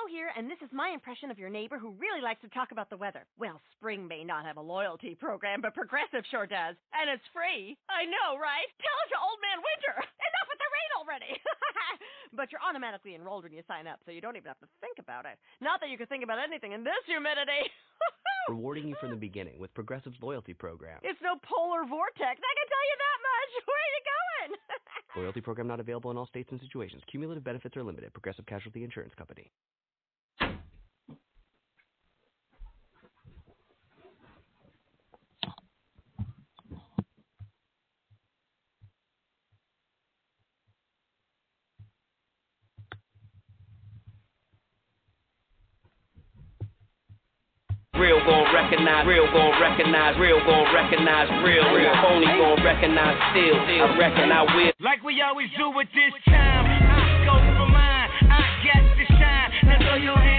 Flo here, and this is my impression of your neighbor who really likes to talk about the weather. Well, spring may not have a loyalty program, but Progressive sure does. And it's free. I know, right? Tell it to Old Man Winter. Enough with the rain already. but you're automatically enrolled when you sign up, so you don't even have to think about it. Not that you could think about anything in this humidity. Rewarding you from the beginning with Progressive's loyalty program. It's no polar vortex. I can tell you that much. Where are you going? Loyalty program not available in all states and situations. Cumulative benefits are limited. Progressive Casualty Insurance Company. Real gon' recognize, real gon' recognize, real gon' recognize, real, real phony gon' recognize still. I reckon I will. Like we always do at this time, I go for mine, I got to shine. Now throw your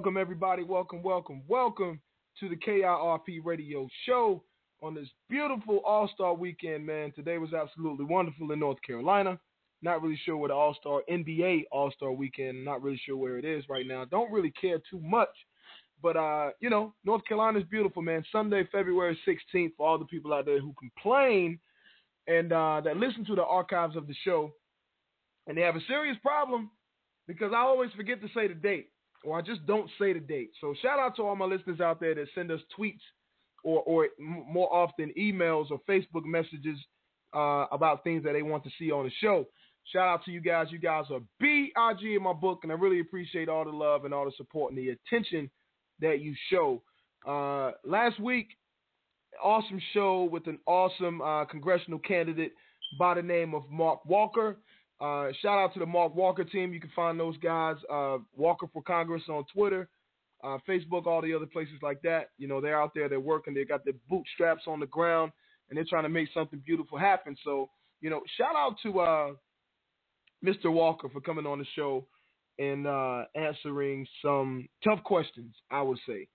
Welcome, everybody. Welcome, welcome, welcome to the KIRP radio show on this beautiful All Star weekend, man. Today was absolutely wonderful in North Carolina. Not really sure where the All Star NBA All Star weekend, not really sure where it is right now. Don't really care too much. But, uh, you know, North Carolina is beautiful, man. Sunday, February 16th, for all the people out there who complain and uh, that listen to the archives of the show. And they have a serious problem because I always forget to say the date or I just don't say the date. So shout out to all my listeners out there that send us tweets or, or more often emails or Facebook messages uh, about things that they want to see on the show. Shout out to you guys. You guys are BIG in my book, and I really appreciate all the love and all the support and the attention that you show. Uh, last week, awesome show with an awesome uh, congressional candidate by the name of Mark Walker. Uh, shout out to the Mark Walker team. You can find those guys, uh, Walker for Congress on Twitter, uh, Facebook, all the other places like that. You know, they're out there, they're working, they got their bootstraps on the ground, and they're trying to make something beautiful happen. So, you know, shout out to uh, Mr. Walker for coming on the show and uh, answering some tough questions, I would say.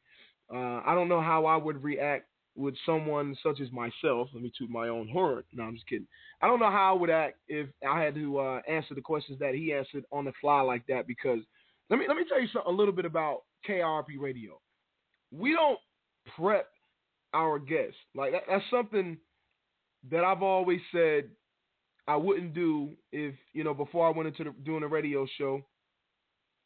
I don't know how I would react with someone such as myself. Let me toot my own horn. No, I'm just kidding. I don't know how I would act if I had to uh, answer the questions that he answered on the fly like that. Because let me let me tell you a little bit about KRP Radio. We don't prep our guests. Like that, that's something that I've always said I wouldn't do if you know before I went into the, doing a radio show.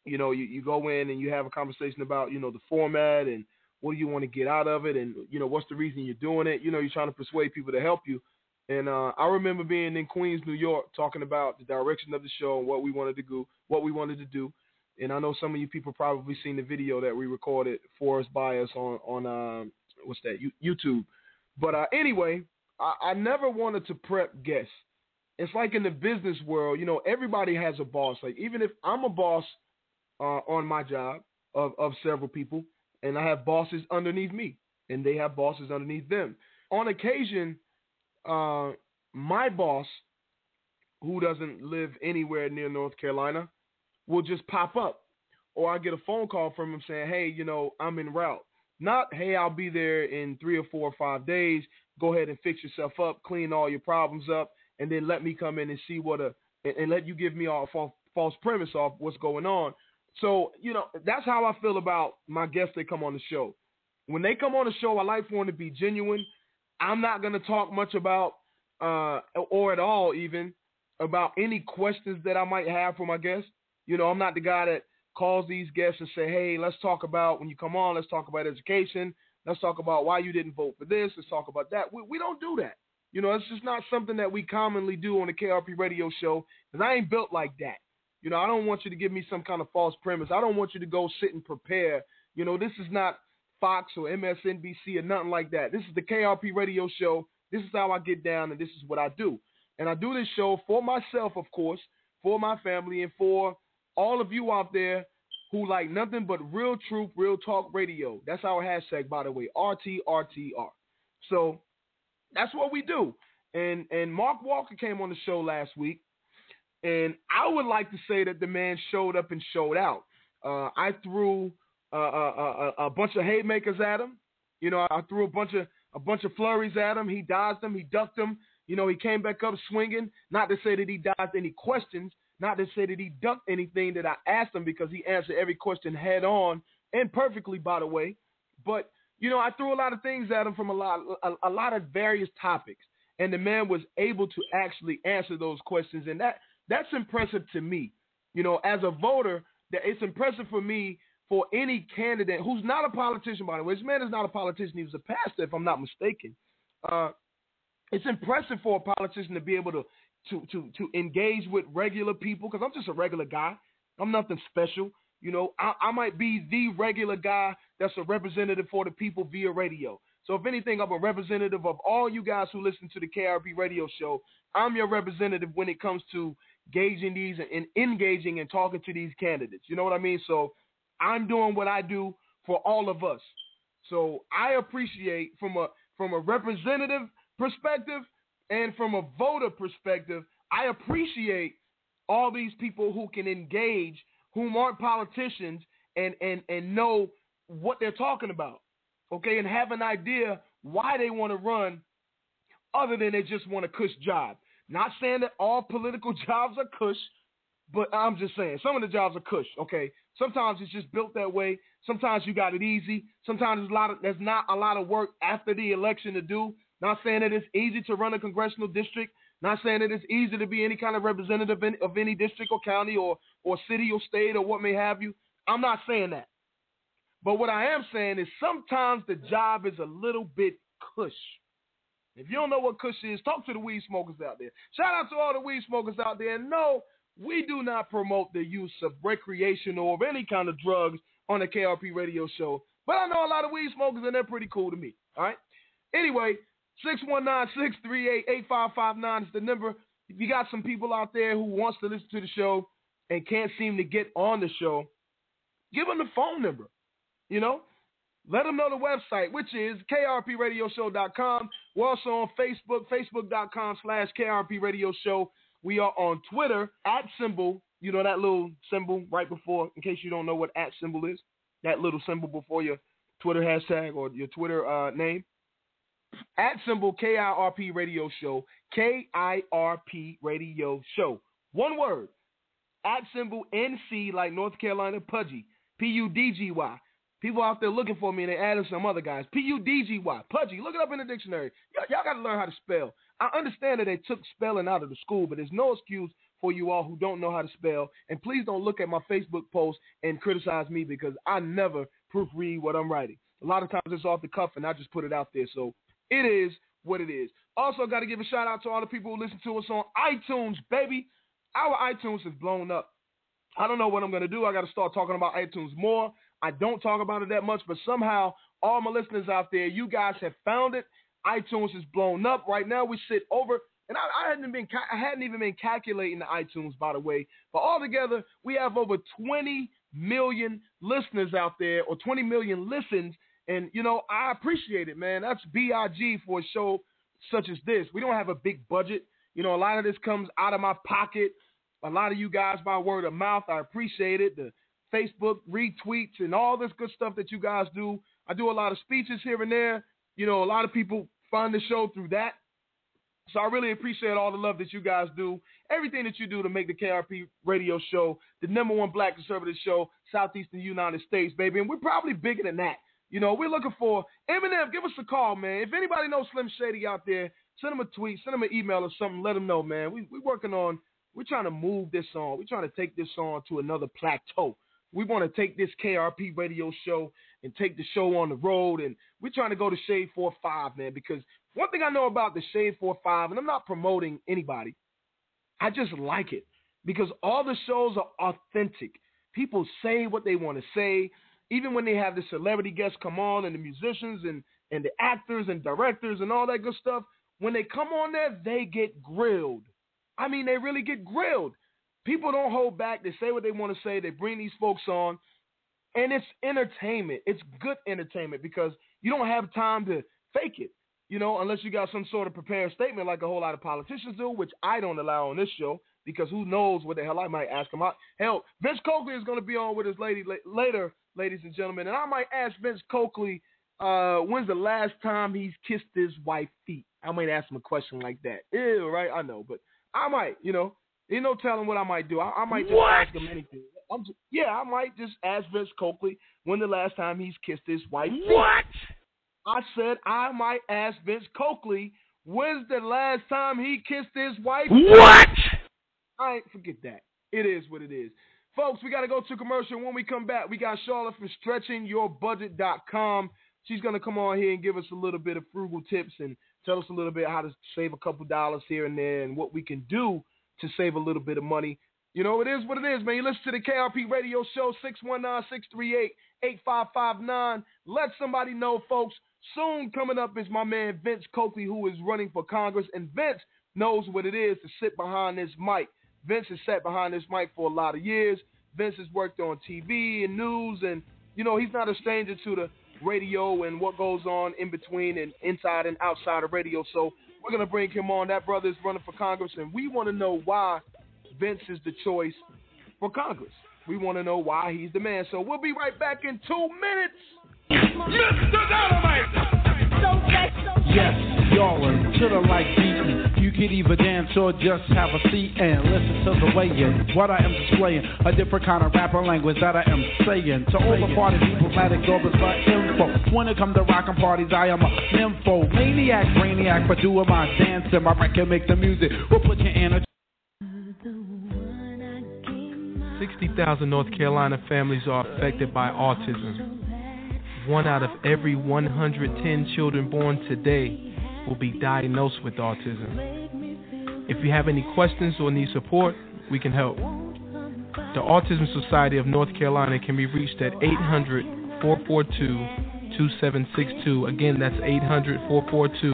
You know, you, you go in and you have a conversation about you know the format and what do you want to get out of it, and you know what's the reason you're doing it. You know, you're trying to persuade people to help you. And uh, I remember being in Queens, New York, talking about the direction of the show and what we wanted to do, what we wanted to do. And I know some of you people probably seen the video that we recorded for us by us on on um, what's that YouTube. But uh, anyway, I, I never wanted to prep guests. It's like in the business world, you know, everybody has a boss. Like even if I'm a boss uh, on my job of, of several people, and I have bosses underneath me, and they have bosses underneath them. On occasion, uh, my boss, who doesn't live anywhere near North Carolina, will just pop up, or I get a phone call from him saying, "Hey, you know, I'm en route." Not, "Hey, I'll be there in three or four or five days. Go ahead and fix yourself up, clean all your problems up, and then let me come in and see what a and, and let you give me all false, false premise off what's going on." So, you know, that's how I feel about my guests that come on the show. When they come on the show, I like for them to be genuine. I'm not going to talk much about, uh, or at all even, about any questions that I might have for my guests. You know, I'm not the guy that calls these guests and say, hey, let's talk about, when you come on, let's talk about education. Let's talk about why you didn't vote for this. Let's talk about that. We, we don't do that. You know, it's just not something that we commonly do on the KRP radio show because I ain't built like that. You know, I don't want you to give me some kind of false premise. I don't want you to go sit and prepare. You know, this is not Fox or MSNBC or nothing like that. This is the KRP radio show. This is how I get down and this is what I do. And I do this show for myself, of course, for my family, and for all of you out there who like nothing but real truth, real talk radio. That's our hashtag, by the way, RTRTR. So that's what we do. And and Mark Walker came on the show last week, and I would like to say that the man showed up and showed out. Uh, I threw a, uh, a, a, bunch of haymakers at him. You know, I threw a bunch of a bunch of flurries at him. He dodged them. He ducked them. You know, he came back up swinging. Not to say that he dodged any questions. Not to say that he ducked anything that I asked him because he answered every question head on and perfectly, by the way. But you know, I threw a lot of things at him from a lot a, a lot of various topics, and the man was able to actually answer those questions. And that that's impressive to me. You know, as a voter, that it's impressive for me for any candidate who's not a politician, by the way. This man is not a politician. He was a pastor, if I'm not mistaken. Uh, it's impressive for a politician to be able to to to to engage with regular people because I'm just a regular guy. I'm nothing special. You know, I, I might be the regular guy that's a representative for the people via radio. So if anything, I'm a representative of all you guys who listen to the KRP radio show. I'm your representative when it comes to gauging these and engaging and talking to these candidates. You know what I mean? So I'm doing what I do for all of us. So I appreciate from a from a representative perspective and from a voter perspective, I appreciate all these people who can engage, whom aren't politicians, and and and know what they're talking about. Okay, and have an idea why they want to run other than they just want a cush job. Not saying that all political jobs are cush, but I'm just saying some of the jobs are cush. Okay, sometimes it's just built that way. Sometimes you got it easy. Sometimes there's a lot of there's not a lot of work after the election to do. Not saying that it's easy to run a congressional district. Not saying that it's easy to be any kind of representative of any district or county or or city or state or what may have you. I'm not saying that. But what I am saying is sometimes the job is a little bit cush. If you don't know what Kush is, talk to the weed smokers out there. Shout out to all the weed smokers out there. No, we do not promote the use of recreational or any kind of drugs on the KRP radio show. But I know a lot of weed smokers and they're pretty cool to me. All right. Anyway, 619-638-8559 is the number. If you got some people out there who wants to listen to the show and can't seem to get on the show, give them the phone number. You know, let them know the website, which is krpradioshow.com. We're also on Facebook, facebook.com slash krpradioshow. We are on Twitter, at symbol, you know, that little symbol right before, in case you don't know what at symbol is, that little symbol before your Twitter hashtag or your Twitter uh, name. At symbol KIRP Radio Show, KIRP Radio Show. One word. At symbol NC like North Carolina Pudgy, P U D G Y. People out there looking for me and they added some other guys. P U D G Y. Pudgy. Look it up in the dictionary. Y'all, y'all got to learn how to spell. I understand that they took spelling out of the school, but there's no excuse for you all who don't know how to spell. And please don't look at my Facebook post and criticize me because I never proofread what I'm writing. A lot of times it's off the cuff and I just put it out there. So it is what it is. Also, got to give a shout out to all the people who listen to us on iTunes, baby. Our iTunes has blown up. I don't know what I'm going to do. I got to start talking about iTunes more. I don't talk about it that much, but somehow all my listeners out there, you guys have found it. iTunes is blown up. Right now, we sit over, and I, I hadn't been, I hadn't even been calculating the iTunes, by the way. But altogether, we have over 20 million listeners out there, or 20 million listens. And you know, I appreciate it, man. That's big for a show such as this. We don't have a big budget. You know, a lot of this comes out of my pocket. A lot of you guys by word of mouth. I appreciate it. The Facebook retweets and all this good stuff that you guys do. I do a lot of speeches here and there. You know, a lot of people find the show through that. So I really appreciate all the love that you guys do, everything that you do to make the KRP radio show the number one black conservative show, Southeastern United States, baby. And we're probably bigger than that. You know, we're looking for Eminem. Give us a call, man. If anybody knows Slim Shady out there, send him a tweet, send him an email or something. Let him know, man. We we working on. We're trying to move this on. We're trying to take this on to another plateau. We want to take this KRP radio show and take the show on the road. And we're trying to go to Shade 4-5, man, because one thing I know about the Shade 4-5, and I'm not promoting anybody, I just like it because all the shows are authentic. People say what they want to say. Even when they have the celebrity guests come on and the musicians and, and the actors and directors and all that good stuff, when they come on there, they get grilled. I mean, they really get grilled. People don't hold back. They say what they want to say. They bring these folks on, and it's entertainment. It's good entertainment because you don't have time to fake it, you know, unless you got some sort of prepared statement like a whole lot of politicians do, which I don't allow on this show because who knows what the hell I might ask them. Out. Hell, Vince Coakley is going to be on with his lady later, ladies and gentlemen, and I might ask Vince Coakley uh, when's the last time he's kissed his wife's feet? I might ask him a question like that. Ew, right? I know, but I might, you know, Ain't no telling what I might do. I, I might just what? ask him anything. Just, yeah, I might just ask Vince Coakley when the last time he's kissed his wife. What? I said I might ask Vince Coakley when's the last time he kissed his wife. What? I ain't forget that. It is what it is. Folks, we got to go to commercial. When we come back, we got Charlotte from stretchingyourbudget.com. She's going to come on here and give us a little bit of frugal tips and tell us a little bit how to save a couple dollars here and there and what we can do to save a little bit of money. You know, it is what it is, man. You listen to the KRP radio show, 619-638-8559. Let somebody know, folks. Soon coming up is my man Vince Coakley, who is running for Congress. And Vince knows what it is to sit behind this mic. Vince has sat behind this mic for a lot of years. Vince has worked on TV and news, and, you know, he's not a stranger to the radio and what goes on in between and inside and outside of radio. So we're going to bring him on. That brother is running for Congress, and we want to know why Vince is the choice for Congress. We want to know why he's the man. So we'll be right back in two minutes. Mr. Dynamite! Yes, y'all to the like beating. You can either dance or just have a seat and listen to the way in what I am displaying. A different kind of rapper language that I am saying. To all the party diplomatic dollars for info. When it comes to rockin' parties, I am a nympho. Maniac, brainiac, but doing my dancing. My record make the music. We'll put you in a 60,000 North Carolina families are affected by autism. One out of every 110 children born today will be diagnosed with autism. If you have any questions or need support, we can help. The Autism Society of North Carolina can be reached at 800 442 2762. Again, that's 800 442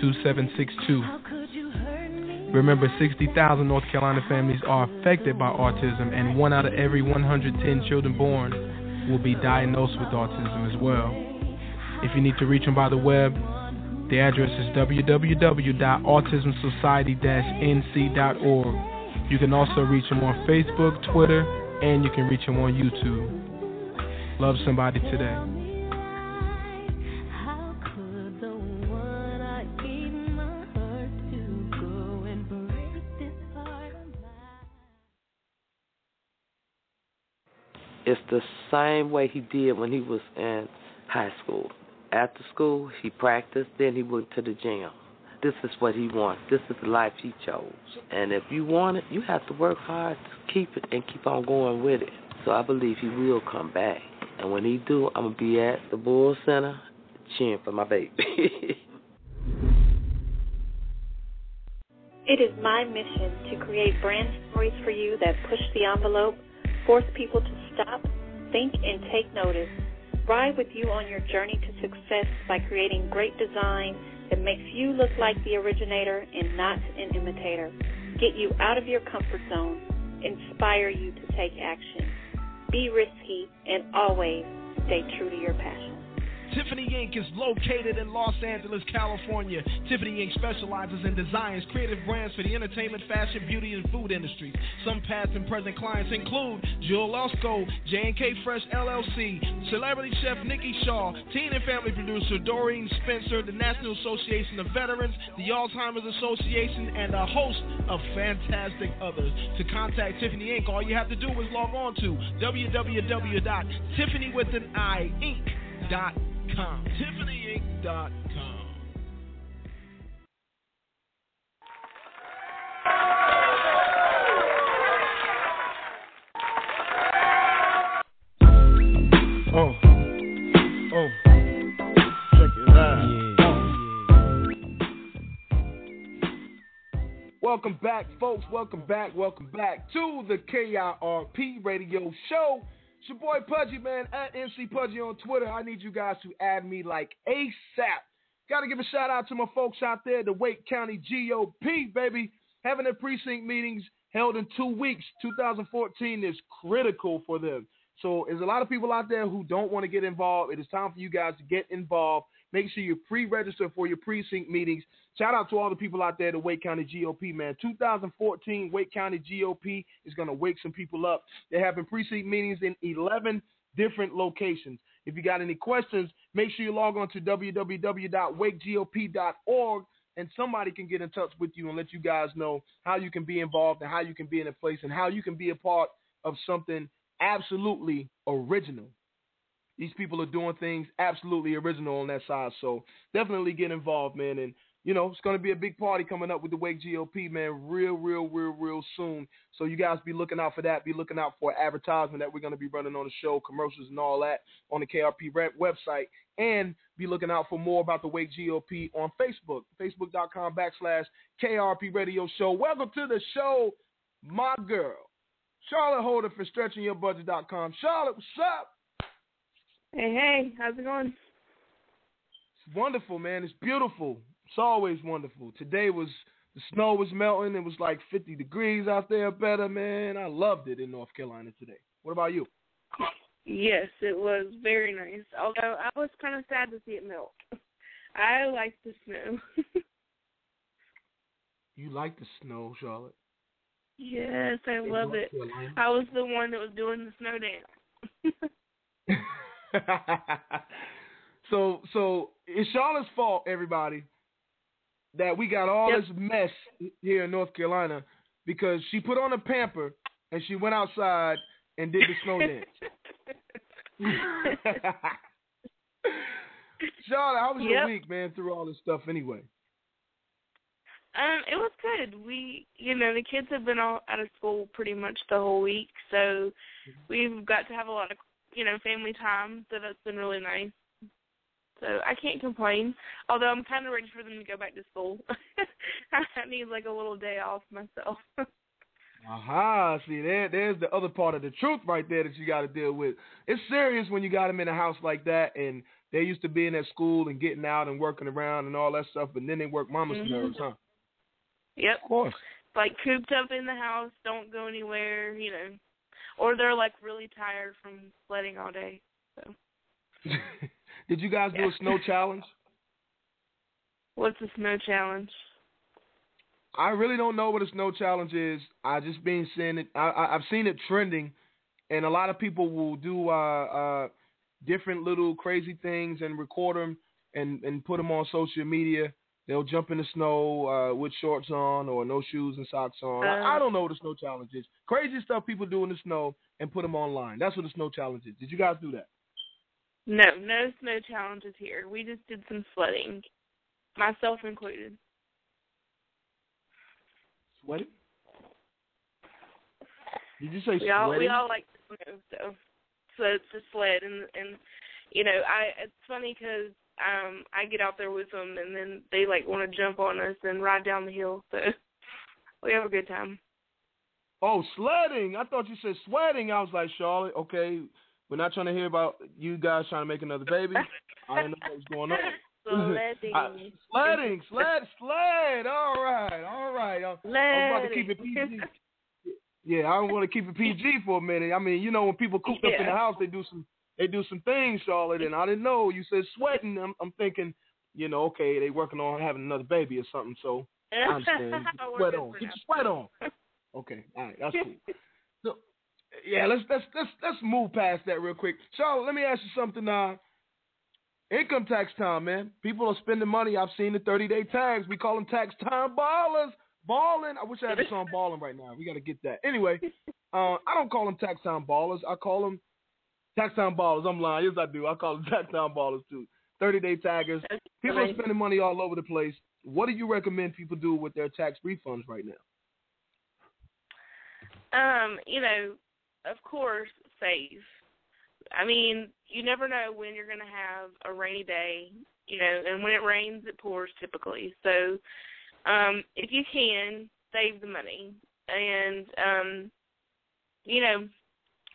2762. Remember, 60,000 North Carolina families are affected by autism, and one out of every 110 children born will be diagnosed with autism as well. If you need to reach them by the web, the address is www.autismsociety-nc.org. You can also reach them on Facebook, Twitter, and you can reach them on YouTube. Love somebody today. It's the same way he did when he was in high school. After school, he practiced, then he went to the gym. This is what he wants. This is the life he chose. And if you want it, you have to work hard to keep it and keep on going with it. So I believe he will come back. And when he do, I'm going to be at the Bull Center cheering for my baby. It is my mission to create brand stories for you that push the envelope, force people to stop, think, and take notice. Ride with you on your journey to success by creating great design that makes you look like the originator and not an imitator. Get you out of your comfort zone, inspire you to take action. Be risky and always stay true to your passion. Tiffany Inc. is located in Los Angeles, California. Tiffany Inc. specializes in designs, creative brands for the entertainment, fashion, beauty, and food industries. Some past and present clients include Jill Osco, J&K Fresh LLC, celebrity chef Nikki Shaw, teen and family producer Doreen Spencer, the National Association of Veterans, the Alzheimer's Association, and a host of fantastic others. To contact Tiffany Inc., all you have to do is log on to www.tiffanyWithAnI.Inc.com. TiffanyInc.com. Oh. Oh. Check it out. Oh. Welcome back, folks. Welcome back. Welcome back to the KIRP radio show. It's your boy Pudgy, man, at NC Pudgy on Twitter. I need you guys to add me like ASAP. Got to give a shout out to my folks out there, the Wake County GOP, baby. Having their precinct meetings held in two weeks. 2014 is critical for them. So there's a lot of people out there who don't want to get involved. It is time for you guys to get involved. Make sure you pre-register for your precinct meetings. Shout out to all the people out there, the Wake County GOP, man. 2014 Wake County GOP is going to wake some people up. They're having precinct meetings in 11 different locations. If you got any questions, make sure you log on to www.wakegop.org and somebody can get in touch with you and let you guys know how you can be involved and how you can be in a place and how you can be a part of something absolutely original. These people are doing things absolutely original on that side. So definitely get involved, man. And you know, it's going to be a big party coming up with the Wake GOP, man, real, real, real, real soon. So you guys be looking out for that. Be looking out for advertisement that we're going to be running on the show, commercials and all that on the KRP website. And be looking out for more about the Wake GOP on Facebook, facebook.com backslash KRP Radio Show. Welcome to the show, my girl, Charlotte Holder for stretchingyourbudget.com. Charlotte, what's up? Hey, hey, how's it going? It's wonderful, man. It's beautiful. It's always wonderful. Today was the snow was melting. It was like 50 degrees out there, better, man. I loved it in North Carolina today. What about you? Yes, it was very nice. Although I was kind of sad to see it melt. I like the snow. you like the snow, Charlotte? Yes, I love it. I was the one that was doing the snow dance. so, so it's Charlotte's fault, everybody, that we got all Yep. this mess here in North Carolina because she put on a pamper and she went outside and did the snow dance. Charlotte, how was your Yep. week, man? Through all this stuff, anyway. Um, it was good. We, you know, the kids have been all out of school pretty much the whole week, so we've got to have a lot of, you know, family time. So that's been really nice. So I can't complain. Although I'm kind of ready for them to go back to school. I need like a little day off myself. Aha, see there, there's the other part of the truth right there that you got to deal with. It's serious when you got them in a house like that, and they used to being at school and getting out and working around and all that stuff, but then they work mama's Mhm. nerves, huh? Yep. Of course. Like cooped up in the house, don't go anywhere, you know. or they're like really tired from sledding all day. So. Did you guys do a snow challenge? What's a snow challenge? I really don't know what a snow challenge is. I just been seeing it. I, I, I've seen it trending, and a lot of people will do uh, uh, different little crazy things and record them and and put them on social media. They'll jump in the snow uh, with shorts on or no shoes and socks on. I, I Uh. don't know what a snow challenge is. Crazy stuff people do in the snow and put them online. That's what a snow challenge is. Did you guys do that? No, no snow challenges here. We just did some sledding, myself included. Sweating? Did you say we all we all like to snow, so so it's a sled and and you know I it's funny because um I get out there with them and then they like want to jump on us and ride down the hill, so we have a good time. Oh, sledding. I thought you said sweating. I was like, Charlotte, okay, we're not trying to hear about you guys trying to make another baby. I don't know what's going on. Sledding. I- sledding, sled, sled. All right, all right. I, I was about to keep it PG. Yeah, I don't want to keep it PG for a minute. I mean, you know, when people cooped up in the house, they do some they do some things, Charlotte, and I didn't know. You said sweating. I'm, I'm thinking, you know, okay, they working on having another baby or something. So I understand. Get your sweat on. Get your sweat on. Okay, all right, that's cool. Yeah, let's let's let's let's move past that real quick. So let me ask you something. Uh, income tax time, man. People are spending money. I've seen the 30 day tags. We call them tax time ballers. Balling. I wish I had the song balling right now. We got to get that. Anyway, uh, I don't call them tax time ballers. I call them tax time ballers. I'm lying. Yes, I do. I call them tax time ballers too. 30 day taggers. People are spending money all over the place. What do you recommend people do with their tax refunds right now? Um, you know, of course, save. I mean, you never know when you're going to have a rainy day, you know, and when it rains, it pours typically. So, um, if you can, save the money. And, um, you know,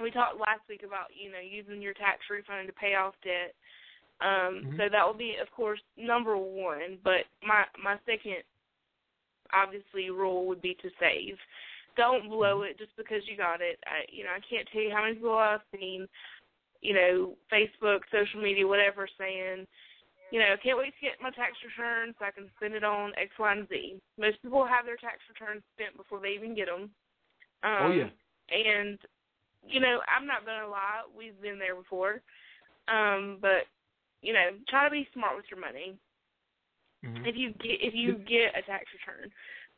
we talked last week about, you know, using your tax refund to pay off debt. Um, Mhm. so that will be, of course, number one. But my my second, obviously, rule would be to save. Don't blow it just because you got it. I, you know, I can't tell you how many people I've seen, you know, Facebook, social media, whatever, saying, you know, can't wait to get my tax return so I can spend it on X, Y, and Z. Most people have their tax returns spent before they even get them. Um, Oh, yeah. And you know, I'm not gonna lie, we've been there before. Um, but you know, try to be smart with your money. If you get if you get a tax return,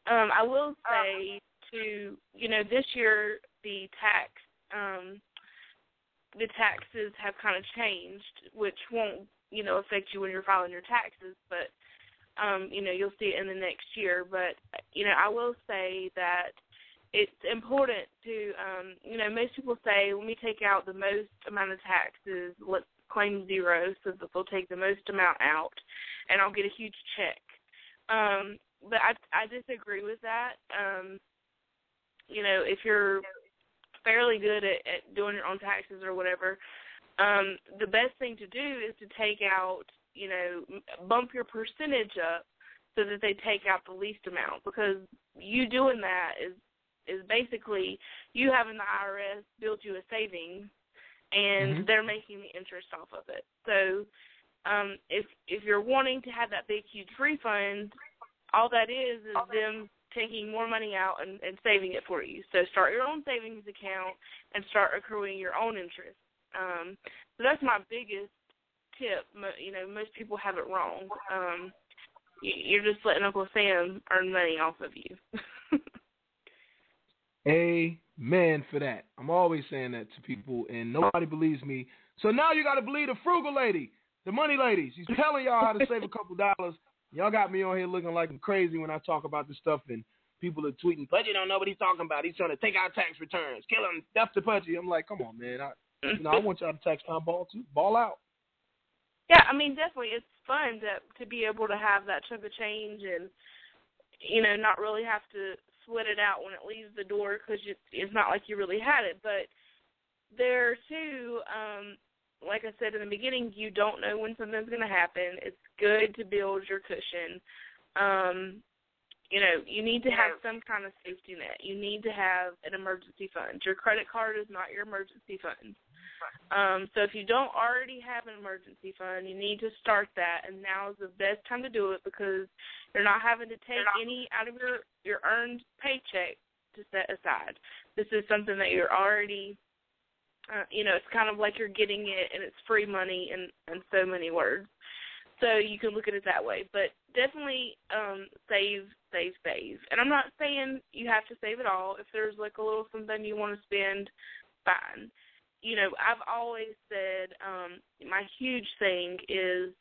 um, I will say to you know this year the tax um, the taxes have kind of changed, which won't you know affect you when you're filing your taxes, but um, you know you'll see it in the next year. But you know I will say that it's important to um, you know most people say let me take out the most amount of taxes, let's claim zero so that they'll take the most amount out, and I'll get a huge check. Um, but I I disagree with that. Um, you know if you're fairly good at, at doing your own taxes or whatever, um, the best thing to do is to take out, you know, bump your percentage up so that they take out the least amount because you doing that is is basically you having the IRS build you a savings and Mhm. they're making the interest off of it. So um if if you're wanting to have that big huge refund, all that is is them taking more money out and, and saving it for you. So start your own savings account and start accruing your own interest. Um, so that's my biggest tip. You know, most people have it wrong. Um, you- you're just letting Uncle Sam earn money off of you. Amen for that. I'm always saying that to people, and nobody believes me. So now you got to believe the frugal lady, the money lady. She's telling y'all how to save a couple dollars. Y'all got me on here looking like I'm crazy when I talk about this stuff, and people are tweeting, Pudgy don't know what he's talking about. He's trying to take out tax returns, kill him, death to Pudgy. I'm like, come on, man. I, you know, I want y'all to tax time ball too. Ball out. Yeah, I mean, definitely, it's fun to to be able to have that chunk of change and you know not really have to sweat it out when it leaves the door because it's not like you really had it. But there too, um, like I said in the beginning, you don't know when something's going to happen. It's good to build your cushion. Um, you know, you need to have some kind of safety net. You need to have an emergency fund. Your credit card is not your emergency fund. Um, so if you don't already have an emergency fund, you need to start that, and now is the best time to do it because you're not having to take any out of your your earned paycheck to set aside. This is something that you're already, uh, you know, it's kind of like you're getting it, and it's free money in in so many words. So you can look at it that way, but definitely um, save, save, save. And I'm not saying you have to save it all. If there's like a little something you want to spend, fine you know, I've always said um, my huge thing is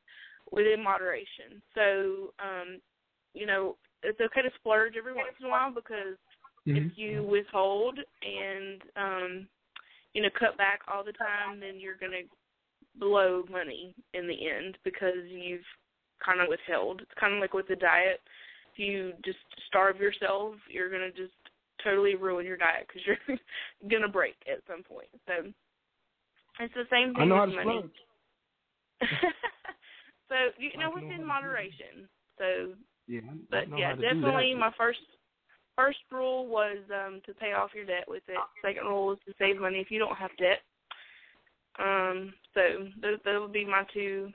within moderation. So, um, you know, it's okay to splurge every once in a while because mm-hmm. if you withhold and um, you know cut back all the time, then you're going to blow money in the end because you've kind of withheld. It's kind of like with the diet. If you just starve yourself, you're going to just totally ruin your diet because you're going to break at some point. So it's the same thing I know with how to money. so you know, within moderation. So, yeah, but yeah, definitely my first first rule was um to pay off your debt with it. Second rule is to save money if you don't have debt. Um, so those those would be my two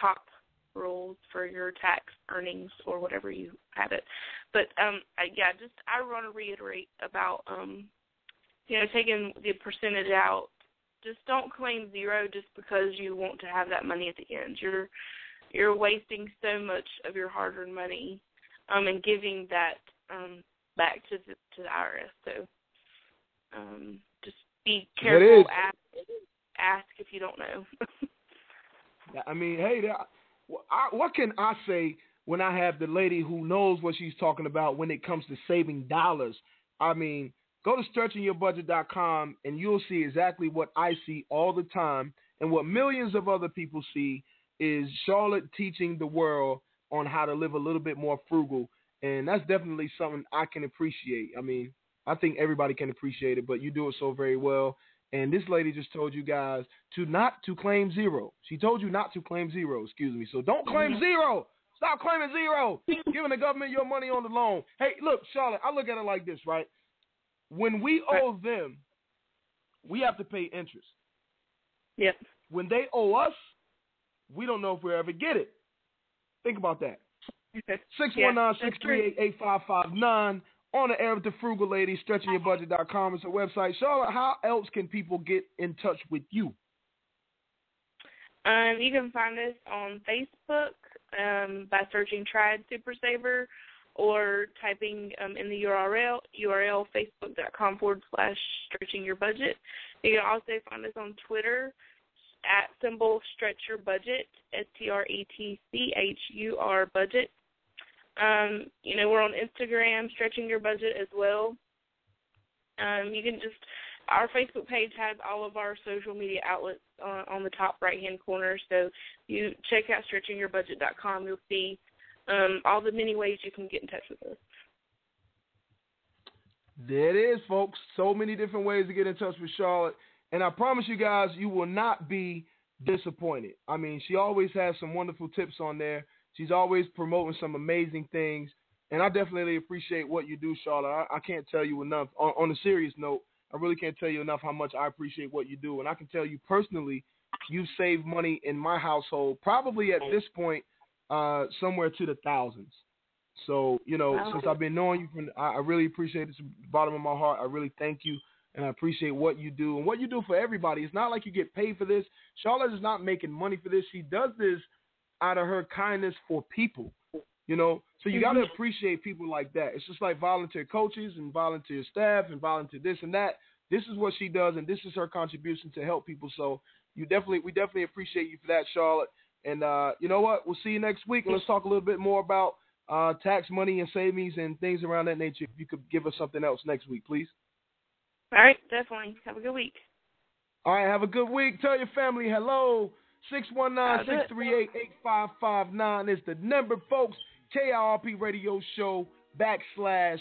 top rules for your tax earnings or whatever you have it. But um, I, yeah, just I want to reiterate about um, you know, taking the percentage out just don't claim zero just because you want to have that money at the end. You're you're wasting so much of your hard-earned money um, and giving that um, back to the to the IRS. So um, just be careful. Ask ask if you don't know. I mean, hey, I, what can I say when I have the lady who knows what she's talking about when it comes to saving dollars? I mean, Go to stretchingyourbudget.com and you'll see exactly what I see all the time and what millions of other people see is Charlotte teaching the world on how to live a little bit more frugal. And that's definitely something I can appreciate. I mean, I think everybody can appreciate it, but you do it so very well. And this lady just told you guys to not to claim zero. She told you not to claim zero, excuse me. So don't claim mm-hmm. zero. Stop claiming zero. Giving the government your money on the loan. Hey, look, Charlotte, I look at it like this, right? When we owe them, we have to pay interest. Yep. When they owe us, we don't know if we ever get it. Think about that. Six one nine six three eight eight five five nine on the air with the frugal lady, stretchingyourbudget.com is a website. Charlotte, how else can people get in touch with you? Um, you can find us on Facebook um, by searching Tried Super Saver or typing um, in the URL, URL facebook.com forward slash stretching your budget. You can also find us on Twitter at symbol stretch your budget, S T R E T C H U R budget. Um, you know, we're on Instagram, stretching your budget as well. Um, you can just our Facebook page has all of our social media outlets on, on the top right hand corner. So you check out stretchingyourbudget.com. You'll see um, all the many ways you can get in touch with us. There it is, folks. So many different ways to get in touch with Charlotte. And I promise you guys, you will not be disappointed. I mean, she always has some wonderful tips on there. She's always promoting some amazing things. And I definitely appreciate what you do, Charlotte. I, I can't tell you enough. On, on a serious note, I really can't tell you enough how much I appreciate what you do. And I can tell you personally, you've saved money in my household, probably at this point – uh, somewhere to the thousands. So you know, wow. since I've been knowing you, from, I, I really appreciate it. From the bottom of my heart, I really thank you, and I appreciate what you do and what you do for everybody. It's not like you get paid for this. Charlotte is not making money for this. She does this out of her kindness for people. You know, so you got to mm-hmm. appreciate people like that. It's just like volunteer coaches and volunteer staff and volunteer this and that. This is what she does, and this is her contribution to help people. So you definitely, we definitely appreciate you for that, Charlotte. And uh, you know what? We'll see you next week, and let's talk a little bit more about uh, tax money and savings and things around that nature. If you could give us something else next week, please. All right, definitely. Have a good week. All right, have a good week. Tell your family hello. 619-638-8559 is the number, folks. KIRP Radio Show backslash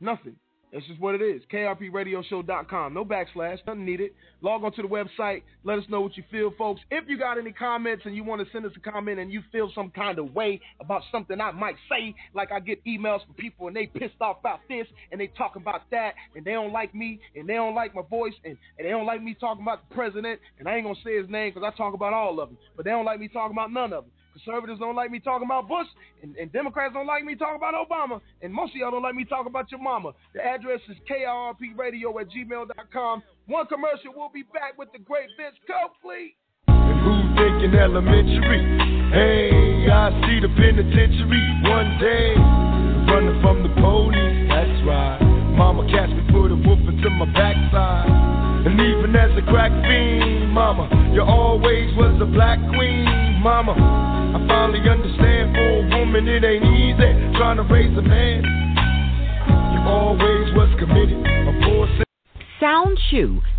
nothing. That's just what it is. KRPRadioshow.com. No backslash, nothing needed. Log on to the website. Let us know what you feel, folks. If you got any comments and you want to send us a comment and you feel some kind of way about something I might say, like I get emails from people and they pissed off about this and they talking about that and they don't like me and they don't like my voice and, and they don't like me talking about the president and I ain't going to say his name because I talk about all of them. But they don't like me talking about none of them. Conservatives don't like me talking about Bush, and, and Democrats don't like me talking about Obama, and most of y'all don't like me talking about your mama. The address is krpradio at gmail.com. One commercial, we'll be back with the great Vince Coakley. And who's thinking elementary? Hey, I see the penitentiary one day. Running from the police, that's right. Mama catch me, put a whoop into my backside. And even as a crack fiend, mama, you always was a black queen, mama. Finally understand for a woman it ain't easy trying to raise a man. You always was committed. Sound Chew,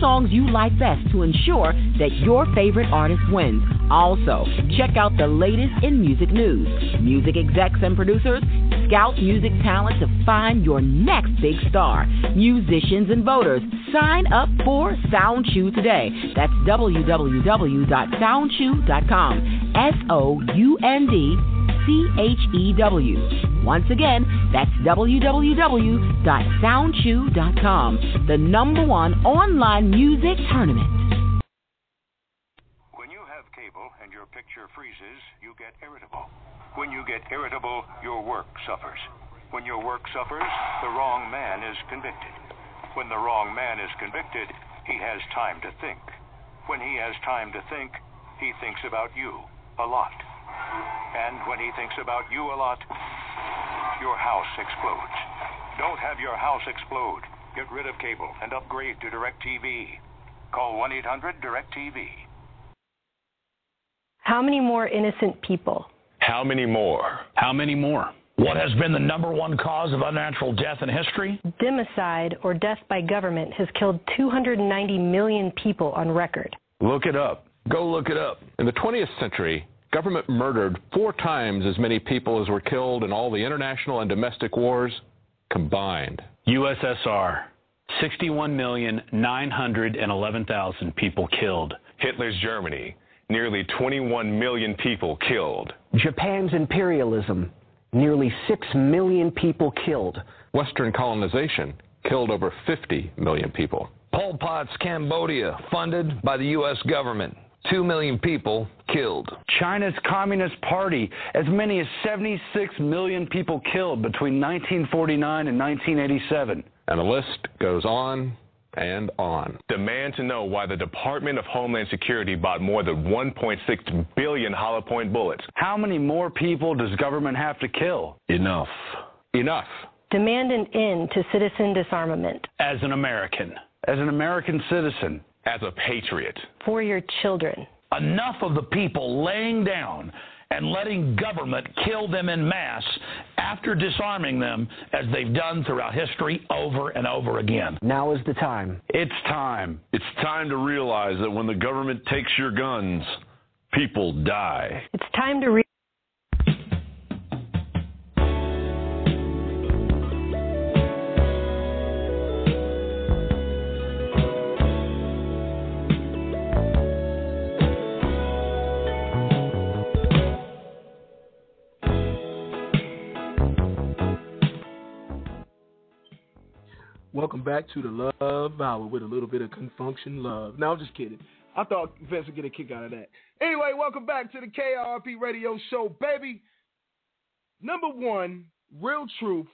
songs you like best to ensure that your favorite artist wins. Also, check out the latest in music news. Music execs and producers scout music talent to find your next big star. Musicians and voters, sign up for SoundChew today. That's www.soundchew.com. S O U N D C H E W. Once again, that's www.soundchew.com, the number one online music tournament. When you have cable and your picture freezes, you get irritable. When you get irritable, your work suffers. When your work suffers, the wrong man is convicted. When the wrong man is convicted, he has time to think. When he has time to think, he thinks about you a lot. And when he thinks about you a lot, your house explodes. Don't have your house explode. Get rid of cable and upgrade to DirecTV. Call 1 800 DirecTV. How many more innocent people? How many more? How many more? What has been the number one cause of unnatural death in history? Democide, or death by government, has killed 290 million people on record. Look it up. Go look it up. In the 20th century, government murdered four times as many people as were killed in all the international and domestic wars combined. USSR, 61,911,000 people killed. Hitler's Germany, nearly 21 million people killed. Japan's imperialism, nearly 6 million people killed. Western colonization killed over 50 million people. Pol Pot's Cambodia, funded by the U.S. government. 2 million people killed. China's Communist Party, as many as 76 million people killed between 1949 and 1987. And the list goes on and on. Demand to know why the Department of Homeland Security bought more than 1.6 billion hollow point bullets. How many more people does government have to kill? Enough. Enough. Demand an end to citizen disarmament. As an American, as an American citizen, as a patriot. For your children. Enough of the people laying down and letting government kill them in mass after disarming them as they've done throughout history over and over again. Now is the time. It's time. It's time to realize that when the government takes your guns, people die. It's time to re- Welcome back to the Love Hour with a little bit of confunction love. No, I'm just kidding. I thought Vince would get a kick out of that. Anyway, welcome back to the KRP Radio Show, baby. Number one, real truth,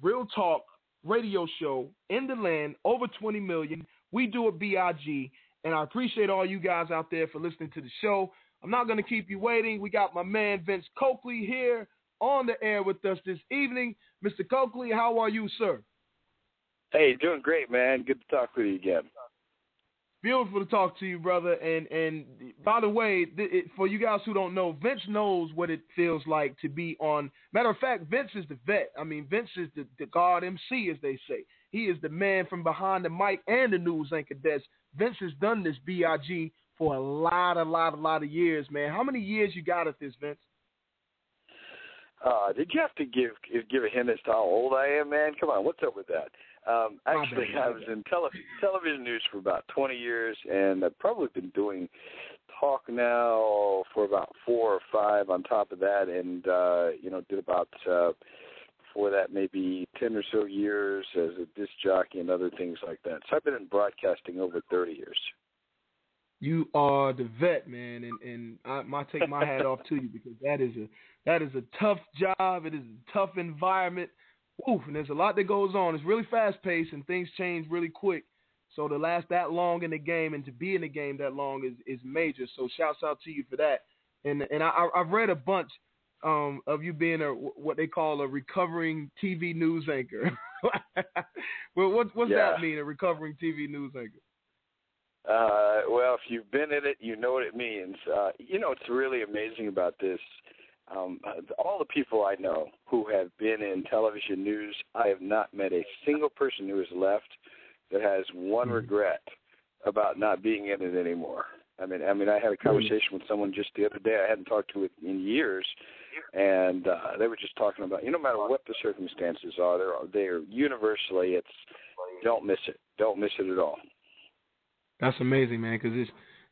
real talk radio show in the land, over 20 million. We do a BIG, and I appreciate all you guys out there for listening to the show. I'm not going to keep you waiting. We got my man Vince Coakley here on the air with us this evening. Mr. Coakley, how are you, sir? Hey, doing great, man. Good to talk with you again. Beautiful to talk to you, brother. And and by the way, th- it, for you guys who don't know, Vince knows what it feels like to be on. Matter of fact, Vince is the vet. I mean, Vince is the, the guard MC, as they say. He is the man from behind the mic and the news anchor desk. Vince has done this BIG for a lot, a lot, a lot of years, man. How many years you got at this, Vince? Uh, did you have to give give a hint as to how old I am, man? Come on, what's up with that? Um, actually, I was in tele- television news for about 20 years, and I've probably been doing talk now for about four or five on top of that, and uh, you know, did about uh, before that maybe 10 or so years as a disc jockey and other things like that. So I've been in broadcasting over 30 years. You are the vet, man, and and I, I take my hat off to you because that is a that is a tough job. It is a tough environment. Oof, and there's a lot that goes on. It's really fast paced and things change really quick. So to last that long in the game and to be in the game that long is is major. So shouts out to you for that. And and I I've read a bunch um, of you being a what they call a recovering TV news anchor. well, what what's Yeah. that mean? A recovering TV news anchor? Uh, well, if you've been in it, you know what it means. Uh, you know, it's really amazing about this. Um, all the people I know who have been in television news, I have not met a single person who has left that has one regret about not being in it anymore. I mean, I mean, I had a conversation with someone just the other day I hadn't talked to in years, and uh, they were just talking about, you know, no matter what the circumstances are, they're they're universally, it's don't miss it, don't miss it at all. That's amazing, man. Because it's,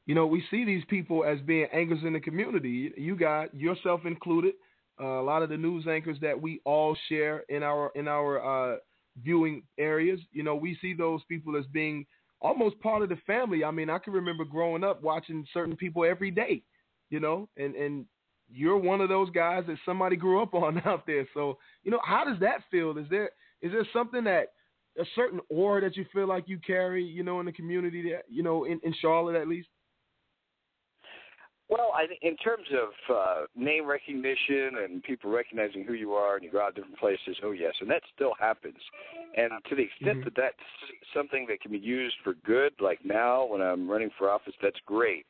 you know, we see these people as being anchors in the community. You got yourself included. Uh, a lot of the news anchors that we all share in our in our uh, viewing areas. You know, we see those people as being almost part of the family. I mean, I can remember growing up watching certain people every day. You know, and and you're one of those guys that somebody grew up on out there. So, you know, how does that feel? Is there is there something that a certain aura that you feel like you carry, you know, in the community that you know, in, in Charlotte at least? Well, I in terms of uh, name recognition and people recognizing who you are, and you go out different places. Oh yes, and that still happens. And to the extent that that's something that can be used for good, like now when I'm running for office, that's great.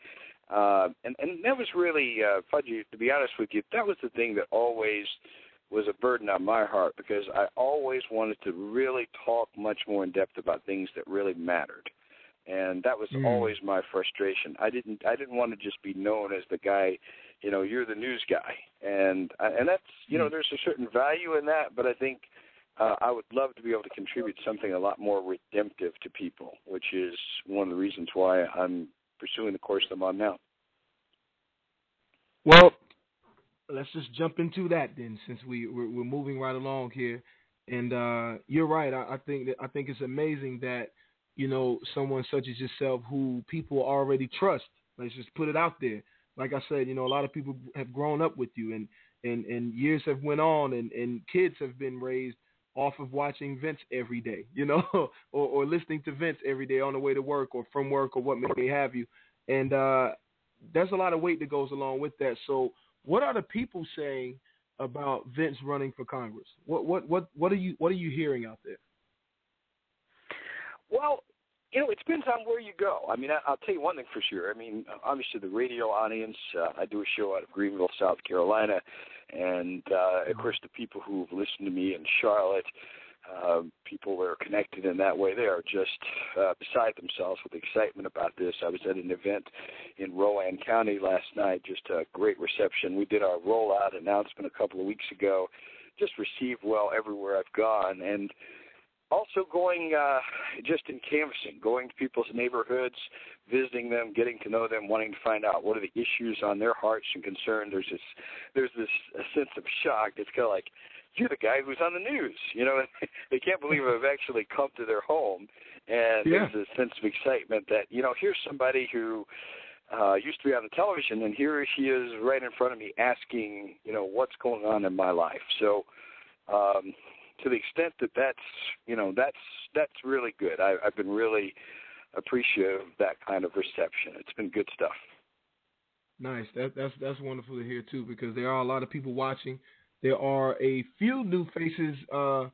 Uh, and and that was really, uh, Pudgy, to be honest with you, that was the thing that always was a burden on my heart because I always wanted to really talk much more in depth about things that really mattered and that was Mm. always my frustration. I didn't I didn't want to just be known as the guy, you know, you're the news guy, and and that's you know there's a certain value in that, but I think uh, I would love to be able to contribute something a lot more redemptive to people, which is one of the reasons why I'm pursuing the course I'm on now. Well, let's just jump into that then, since we we're, we're moving right along here. And uh, you're right. I, I think that I think it's amazing that you know someone such as yourself, who people already trust. Let's just put it out there. Like I said, you know, a lot of people have grown up with you, and and and years have went on, and and kids have been raised off of watching Vince every day, you know, or or listening to Vince every day on the way to work or from work or what may have you. And uh, there's a lot of weight that goes along with that. So, what are the people saying about Vince running for Congress? What what what what are you what are you hearing out there? Well, you know, it depends on where you go. I mean, I, I'll tell you one thing for sure. I mean, obviously the radio audience. Uh, I do a show out of Greenville, South Carolina, and uh, of course the people who've listened to me in Charlotte, uh, people that are connected in that way, they are just uh, beside themselves with excitement about this. I was at an event in Rowan County last night, just a great reception. We did our rollout announcement a couple of weeks ago. Just received well everywhere I've gone, and also going uh, just in canvassing, going to people's neighborhoods, visiting them, getting to know them, wanting to find out what are the issues on their hearts and concerns. There's this, there's this a sense of shock. It's kind of like you're the guy who's on the news. You know, they can't believe I've actually come to their home, and Yeah. there's a sense of excitement that you know here's somebody who uh, used to be on the television, and here she is right in front of me asking, you know, what's going on in my life. So. Um, to the extent that that's you know that's that's really good. I, I've been really appreciative of that kind of reception. It's been good stuff. Nice. That, that's that's wonderful to hear too, because there are a lot of people watching. There are a few new faces uh,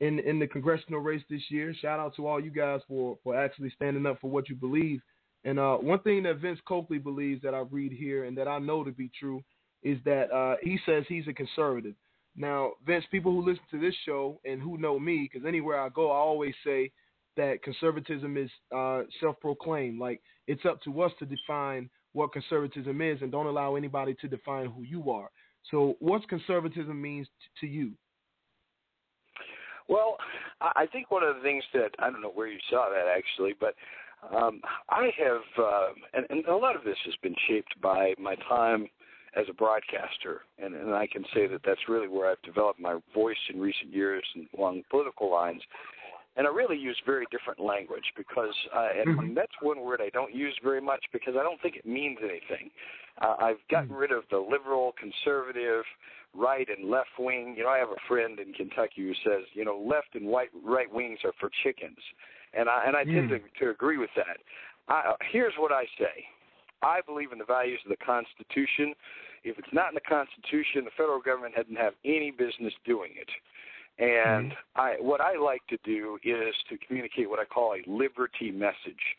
in in the congressional race this year. Shout out to all you guys for for actually standing up for what you believe. And uh, one thing that Vince Coakley believes that I read here and that I know to be true is that uh, he says he's a conservative. Now, Vince, people who listen to this show and who know me, because anywhere I go, I always say that conservatism is uh, self-proclaimed. Like it's up to us to define what conservatism is, and don't allow anybody to define who you are. So, what's conservatism means t- to you? Well, I think one of the things that I don't know where you saw that actually, but um, I have, uh, and, and a lot of this has been shaped by my time as a broadcaster, and, and I can say that that's really where I've developed my voice in recent years along political lines. And I really use very different language because, uh, and Mm-hmm. that's one word I don't use very much because I don't think it means anything. Uh, I've gotten rid of the liberal, conservative, right and left wing. You know, I have a friend in Kentucky who says, you know, left and white right wings are for chickens, and I and I tend Mm. to, to agree with that. I, here's what I say: I believe in the values of the Constitution. If it's not in the Constitution, the federal government hadn't have any business doing it. And I, what I like to do is to communicate what I call a liberty message.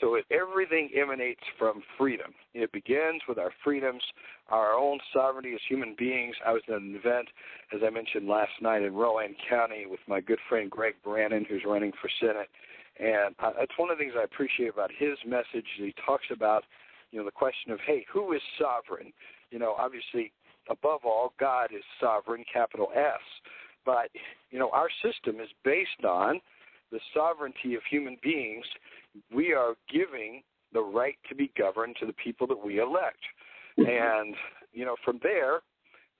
So it, everything emanates from freedom. It begins with our freedoms, our own sovereignty as human beings. I was at an event, as I mentioned last night, in Rowan County with my good friend Greg Brannon, who's running for Senate. And uh, that's one of the things I appreciate about his message. He talks about, you know, the question of, hey, who is sovereign? You know, obviously, above all, God is sovereign, capital S. But, you know, our system is based on the sovereignty of human beings. We are giving the right to be governed to the people that we elect. Mm-hmm. And, you know, from there,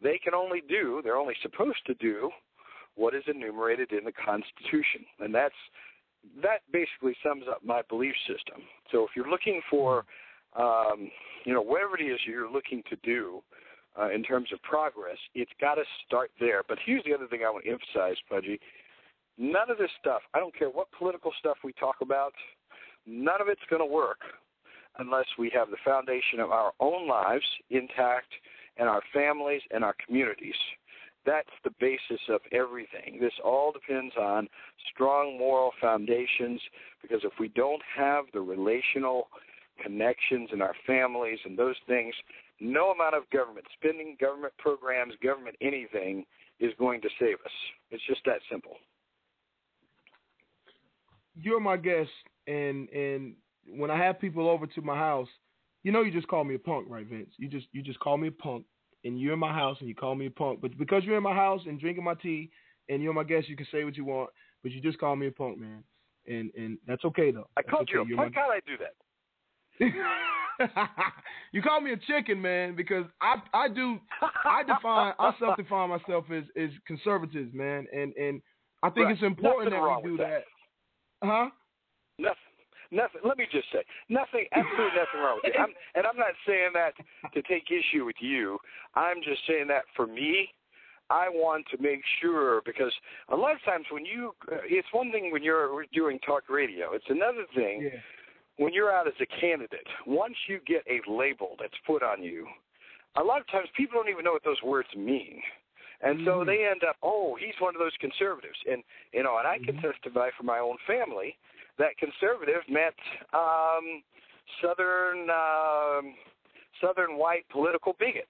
they can only do, they're only supposed to do what is enumerated in the Constitution. And that's that basically sums up my belief system. So if you're looking for, mm-hmm. Um, you know, whatever it is you're looking to do uh, in terms of progress, it's got to start there. But here's the other thing I want to emphasize, Pudgy. None of this stuff, I don't care what political stuff we talk about, none of it's going to work unless we have the foundation of our own lives intact and our families and our communities. That's the basis of everything. This all depends on strong moral foundations because if we don't have the relational connections and our families and those things, no amount of government spending, government programs, government anything is going to save us. It's just that simple. You're my guest, and and when I have people over to my house, you know, you just call me a punk, right, Vince? You just you just call me a punk, and you're in my house and you call me a punk. But because you're in my house and drinking my tea, and you're my guest, you can say what you want, but you just call me a punk, man. And and that's okay though. I That's called okay. you a You're punk. my- How'd I do that? you call me a chicken, man, because I I do I define I self define myself as as conservatives, man, and and I think Right. it's important Nothing that we do that. that. Huh? Nothing. Nothing. Let me just say, nothing. Absolutely nothing wrong with it. I'm, and I'm not saying that to take issue with you. I'm just saying that for me, I want to make sure because a lot of times when you, uh, it's one thing when you're doing talk radio. It's another thing when you're out as a candidate. Once you get a label that's put on you, a lot of times people don't even know what those words mean. And so they end up, oh, he's one of those conservatives. And, you know, and I can testify for my own family that conservative meant um, southern um, southern white political bigots.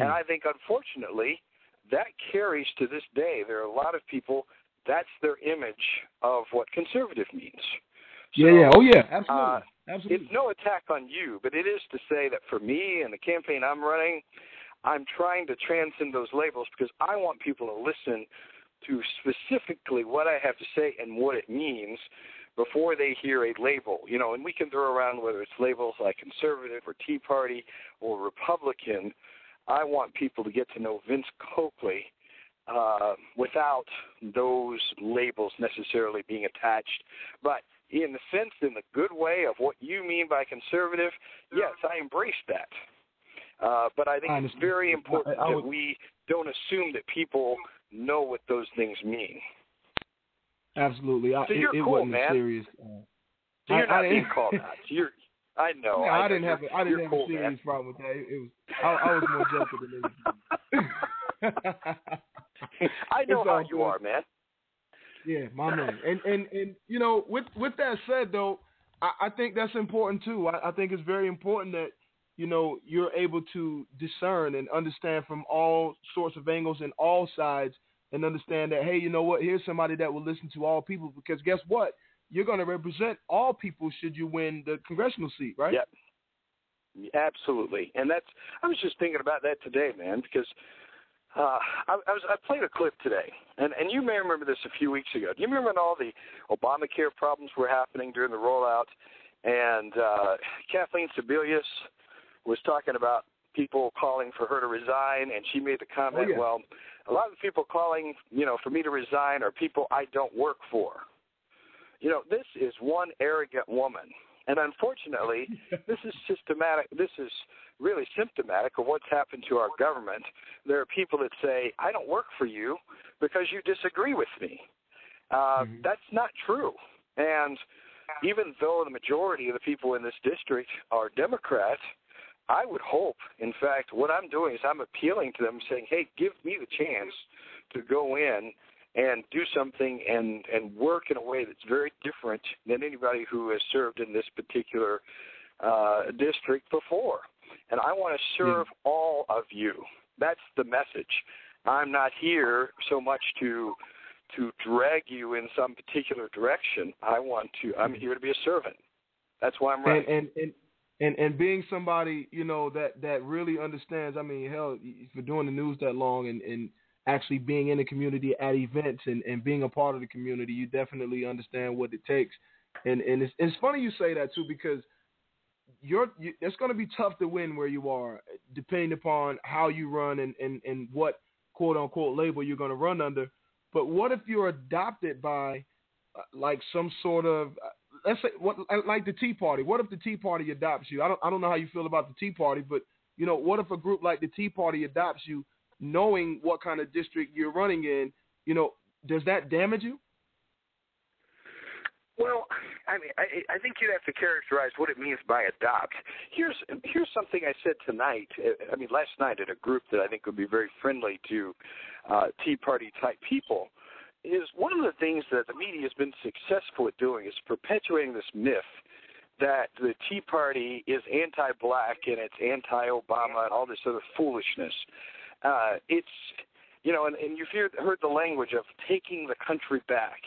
And I think, unfortunately, that carries to this day. There are a lot of people. That's their image of what conservative means. Yeah, yeah. Oh, yeah. Absolutely. Uh, Absolutely. It's no attack on you, but it is to say that for me and the campaign I'm running, I'm trying to transcend those labels because I want people to listen to specifically what I have to say and what it means before they hear a label. You know, and we can throw around whether it's labels like conservative or Tea Party or Republican. I want people to get to know Vince Coakley uh, without those labels necessarily being attached. But in the sense, in the good way of what you mean by conservative, yes, I embrace that. Uh, but I think I it's very important I- I that we don't assume that people know what those things mean. Absolutely. I, So you're it cool, wasn't man. serious. Uh, So you're not being didn't- called out. You're, I know. No, I, didn't have a, I didn't have cool, a serious man. problem with that. It was I, I was more joking than anything. I know It's how you good. are, man. Yeah, my man. And and and you know, with with that said though, I, I think that's important too. I, I think it's very important that you know you're able to discern and understand from all sorts of angles and all sides, and understand that hey, you know what? Here's somebody that will listen to all people because guess what? You're going to represent all people should you win the congressional seat, right? Yep. Absolutely, and that's. I was just thinking about that today, man, because uh, I, I was I played a clip today, and and you may remember this a few weeks ago. Do you remember when all the Obamacare problems were happening during the rollout, and uh, Kathleen Sebelius was talking about people calling for her to resign, and she made the comment, Oh, yeah. "Well, a lot of the people calling, you know, for me to resign are people I don't work for." You know, this is one arrogant woman. And unfortunately, this is systematic. This is really symptomatic of what's happened to our government. There are people that say, I don't work for you because you disagree with me. Uh, That's not true. And even though the majority of the people in this district are Democrats, I would hope, in fact, what I'm doing is I'm appealing to them, saying, hey, give me the chance to go in and do something and and work in a way that's very different than anybody who has served in this particular uh, district before. And I want to serve all of you. That's the message. I'm not here so much to to drag you in some particular direction. I want to. I'm here to be a servant. That's why I'm right. And, and and and and being somebody you know that that really understands. I mean, hell, for doing the news that long and and actually being in the community at events and and being a part of the community, you definitely understand what it takes. And and it's it's funny you say that too because you're you, it's going to be tough to win where you are, depending upon how you run and and and what quote unquote label you're going to run under. But what if you're adopted by uh, like some sort of uh, let's say what like the Tea Party? What if the Tea Party adopts you? I don't I don't know how you feel about the Tea Party, but you know what if a group like the Tea Party adopts you, knowing what kind of district you're running in? You know, does that damage you? Well, I mean, I, I think you'd have to characterize what it means by adopt. Here's here's something I said tonight. I mean, last night at a group that I think would be very friendly to uh, Tea Party type people. Is one of the things that the media has been successful at doing is perpetuating this myth that the Tea Party is anti-black and it's anti-Obama and all this other foolishness. Uh, it's you know, and, and you've heard, heard the language of taking the country back.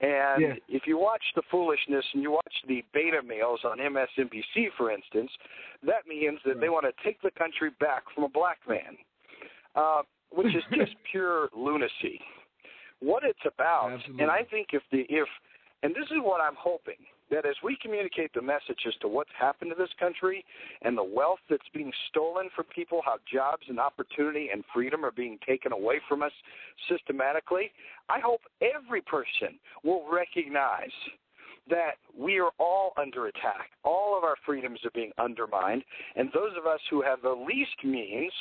And Yeah. if you watch the foolishness and you watch the beta males on MSNBC, for instance, that means that they want to take the country back from a black man, uh, which is just pure lunacy. What it's about, and I think if the if, and this is what I'm hoping that as we communicate the message as to what's happened to this country and the wealth that's being stolen from people, how jobs and opportunity and freedom are being taken away from us systematically, I hope every person will recognize that we are all under attack. All of our freedoms are being undermined, and those of us who have the least means,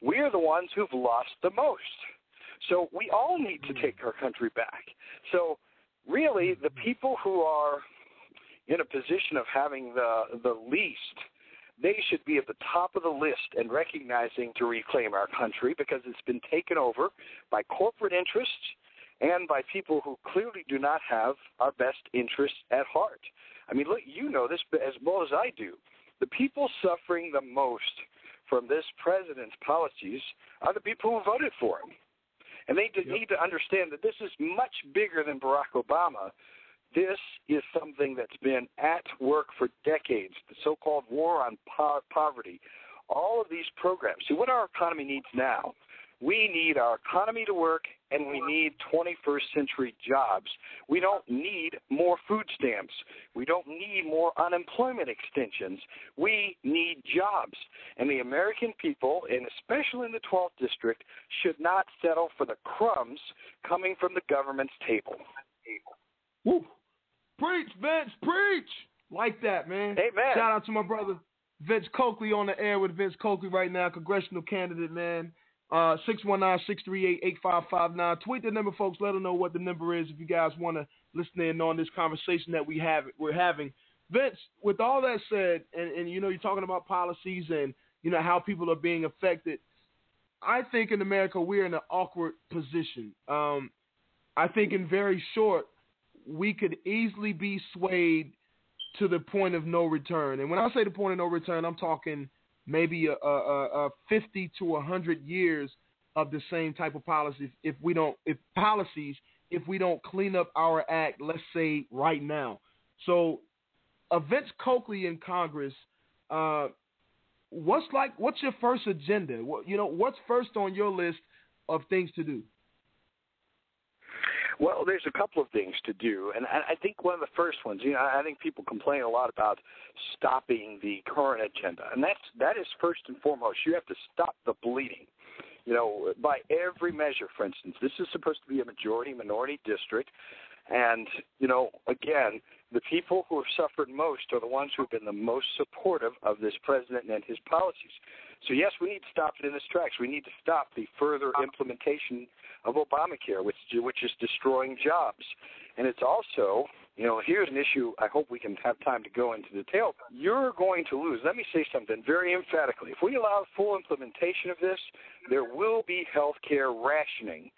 we are the ones who've lost the most. So we all need to hmm. take our country back. So really, the hmm. people who are in a position of having the the least, they should be at the top of the list and recognizing to reclaim our country because it's been taken over by corporate interests and by people who clearly do not have our best interests at heart. I mean, look, you know this as well as I do. The people suffering the most from this president's policies are the people who voted for him. And they d- need to understand that this is much bigger than Barack Obama. This is something that's been at work for decades, the so called war on po- poverty. All of these programs. See, what our economy needs now, we need our economy to work and we need 21st century jobs. We don't need more food stamps. We don't need more unemployment extensions. We need jobs. And the American people, and especially in the 12th district, should not settle for the crumbs coming from the government's table. Woo. Preach, Vince, preach. Like that, man. Amen. Shout out to my brother Vince Coakley on the air with Vince Coakley right now, congressional candidate, man. Uh, 619-638-8559. Tweet the number, folks. Let them know what the number is if you guys want to listen in on this conversation that we have we're having. Vince, with all that said, and, and you know, you're talking about policies and you know how people are being affected. I think in America we're in an awkward position. Um, I think in very short, we could easily be swayed to the point of no return. And when I say the point of no return, I'm talking maybe a, a, a 50 to 100 years of the same type of policies if we don't if policies if we don't clean up our act let's say right now. So Vince Coakley in Congress uh, what's like what's your first agenda? What, you know what's first on your list of things to do well, there's a couple of things to do, and I think one of the first ones, you know, I think people complain a lot about stopping the current agenda, and that's that is first and foremost. You have to stop the bleeding. You know, by every measure, for instance, this is supposed to be a majority minority district, and you know, again, the people who have suffered most are the ones who have been the most supportive of this president and his policies. So yes, we need to stop it in its tracks. We need to stop the further implementation of Obamacare, which which is destroying jobs. And it's also, you know, here's an issue. I hope we can have time to go into detail. You're going to lose. Let me say something very emphatically. If we allow full implementation of this, there will be health care rationing.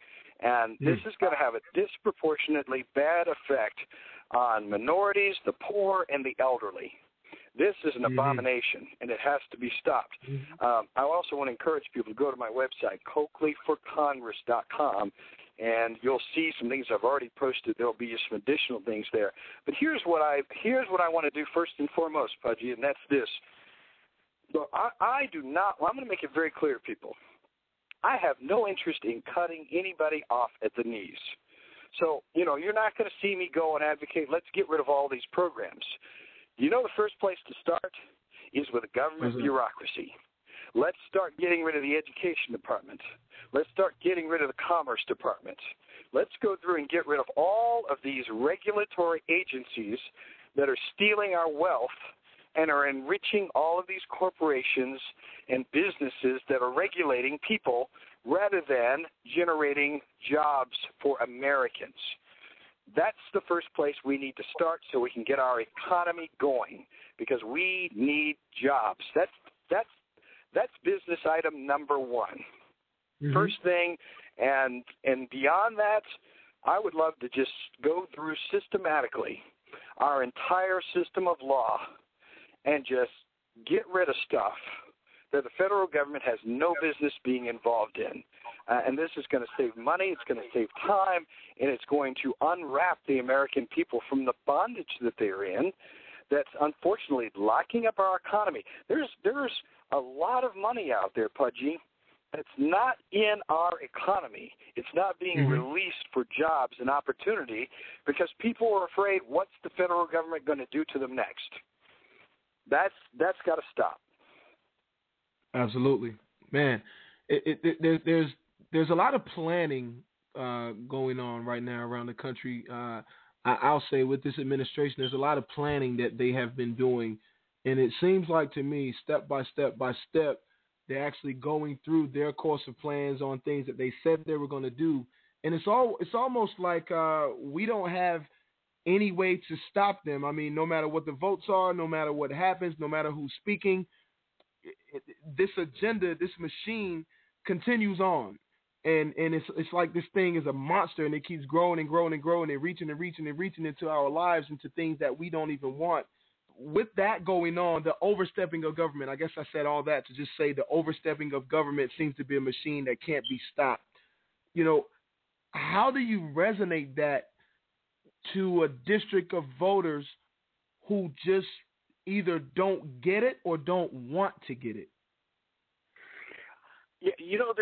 And this hmm. is going to have a disproportionately bad effect on minorities, the poor, and the elderly. This is an mm-hmm. abomination, and it has to be stopped. Mm-hmm. Um, I also want to encourage people to go to my website, CoakleyForCongress.com, and you'll see some things I've already posted. There'll be some additional things there. But here's what I here's what I want to do first and foremost, Pudgy, and that's this. So I, I do not. Well, I'm going to make it very clear, people. I have no interest in cutting anybody off at the knees. So, you know, you're not going to see me go and advocate, let's get rid of all these programs. You know, the first place to start is with a government mm-hmm. bureaucracy. Let's start getting rid of the education department. Let's start getting rid of the commerce department. Let's go through and get rid of all of these regulatory agencies that are stealing our wealth and are enriching all of these corporations and businesses that are regulating people rather than generating jobs for Americans. That's the first place we need to start so we can get our economy going because we need jobs. That's that's that's business item number one. Mm-hmm. First thing, and and beyond that, I would love to just go through systematically our entire system of law and just get rid of stuff that the federal government has no business being involved in. Uh, and this is going to save money, it's going to save time, and it's going to unwrap the American people from the bondage that they're in that's unfortunately locking up our economy. There's there's a lot of money out there, Pudgy, that's not in our economy. It's not being mm-hmm. released for jobs and opportunity because people are afraid what's the federal government going to do to them next. That's that's got to stop. Absolutely, man. It, it, it, there's there's a lot of planning uh, going on right now around the country. Uh, I, will say with this administration, there's a lot of planning that they have been doing, and it seems like to me, step by step by step, they're actually going through their course of plans on things that they said they were going to do, and it's all it's almost like uh, we don't have any way to stop them. I mean, no matter what the votes are, no matter what happens, no matter who's speaking, this agenda, this machine continues on. And and it's it's like this thing is a monster and it keeps growing and growing and growing and reaching and reaching and reaching into our lives into things that we don't even want. With that going on, the overstepping of government, I guess I said all that to just say the overstepping of government seems to be a machine that can't be stopped. You know, how do you resonate that to a district of voters who just either don't get it or don't want to get it? Yeah, you know,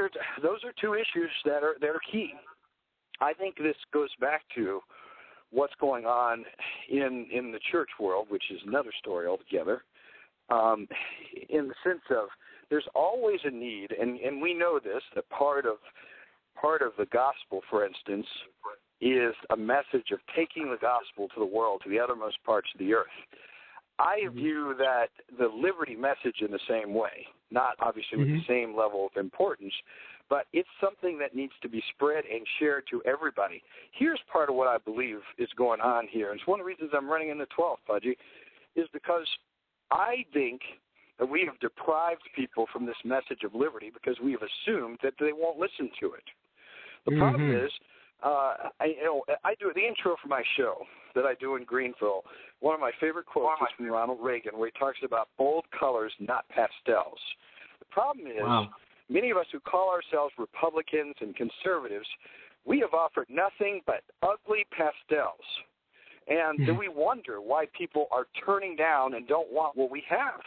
those are two issues that are that are key. I think this goes back to what's going on in in the church world, which is another story altogether. Um, in the sense of there's always a need, and and we know this that part of part of the gospel, for instance, is a message of taking the gospel to the world, to the uttermost parts of the earth. I mm-hmm. view that the liberty message in the same way, not obviously with mm-hmm. the same level of importance, but it's something that needs to be spread and shared to everybody. Here's part of what I believe is going on here, and it's one of the reasons I'm running in the 12th, Pudgy, is because I think that we have deprived people from this message of liberty because we have assumed that they won't listen to it. The problem Mhm. is, uh, I you know I do the intro for my show that I do in Greenville. One of my favorite quotes is from Ronald Reagan, where he talks about bold colors, not pastels. The problem is, Wow. many of us who call ourselves Republicans and conservatives, we have offered nothing but ugly pastels. And then we wonder why people are turning down and don't want what we have.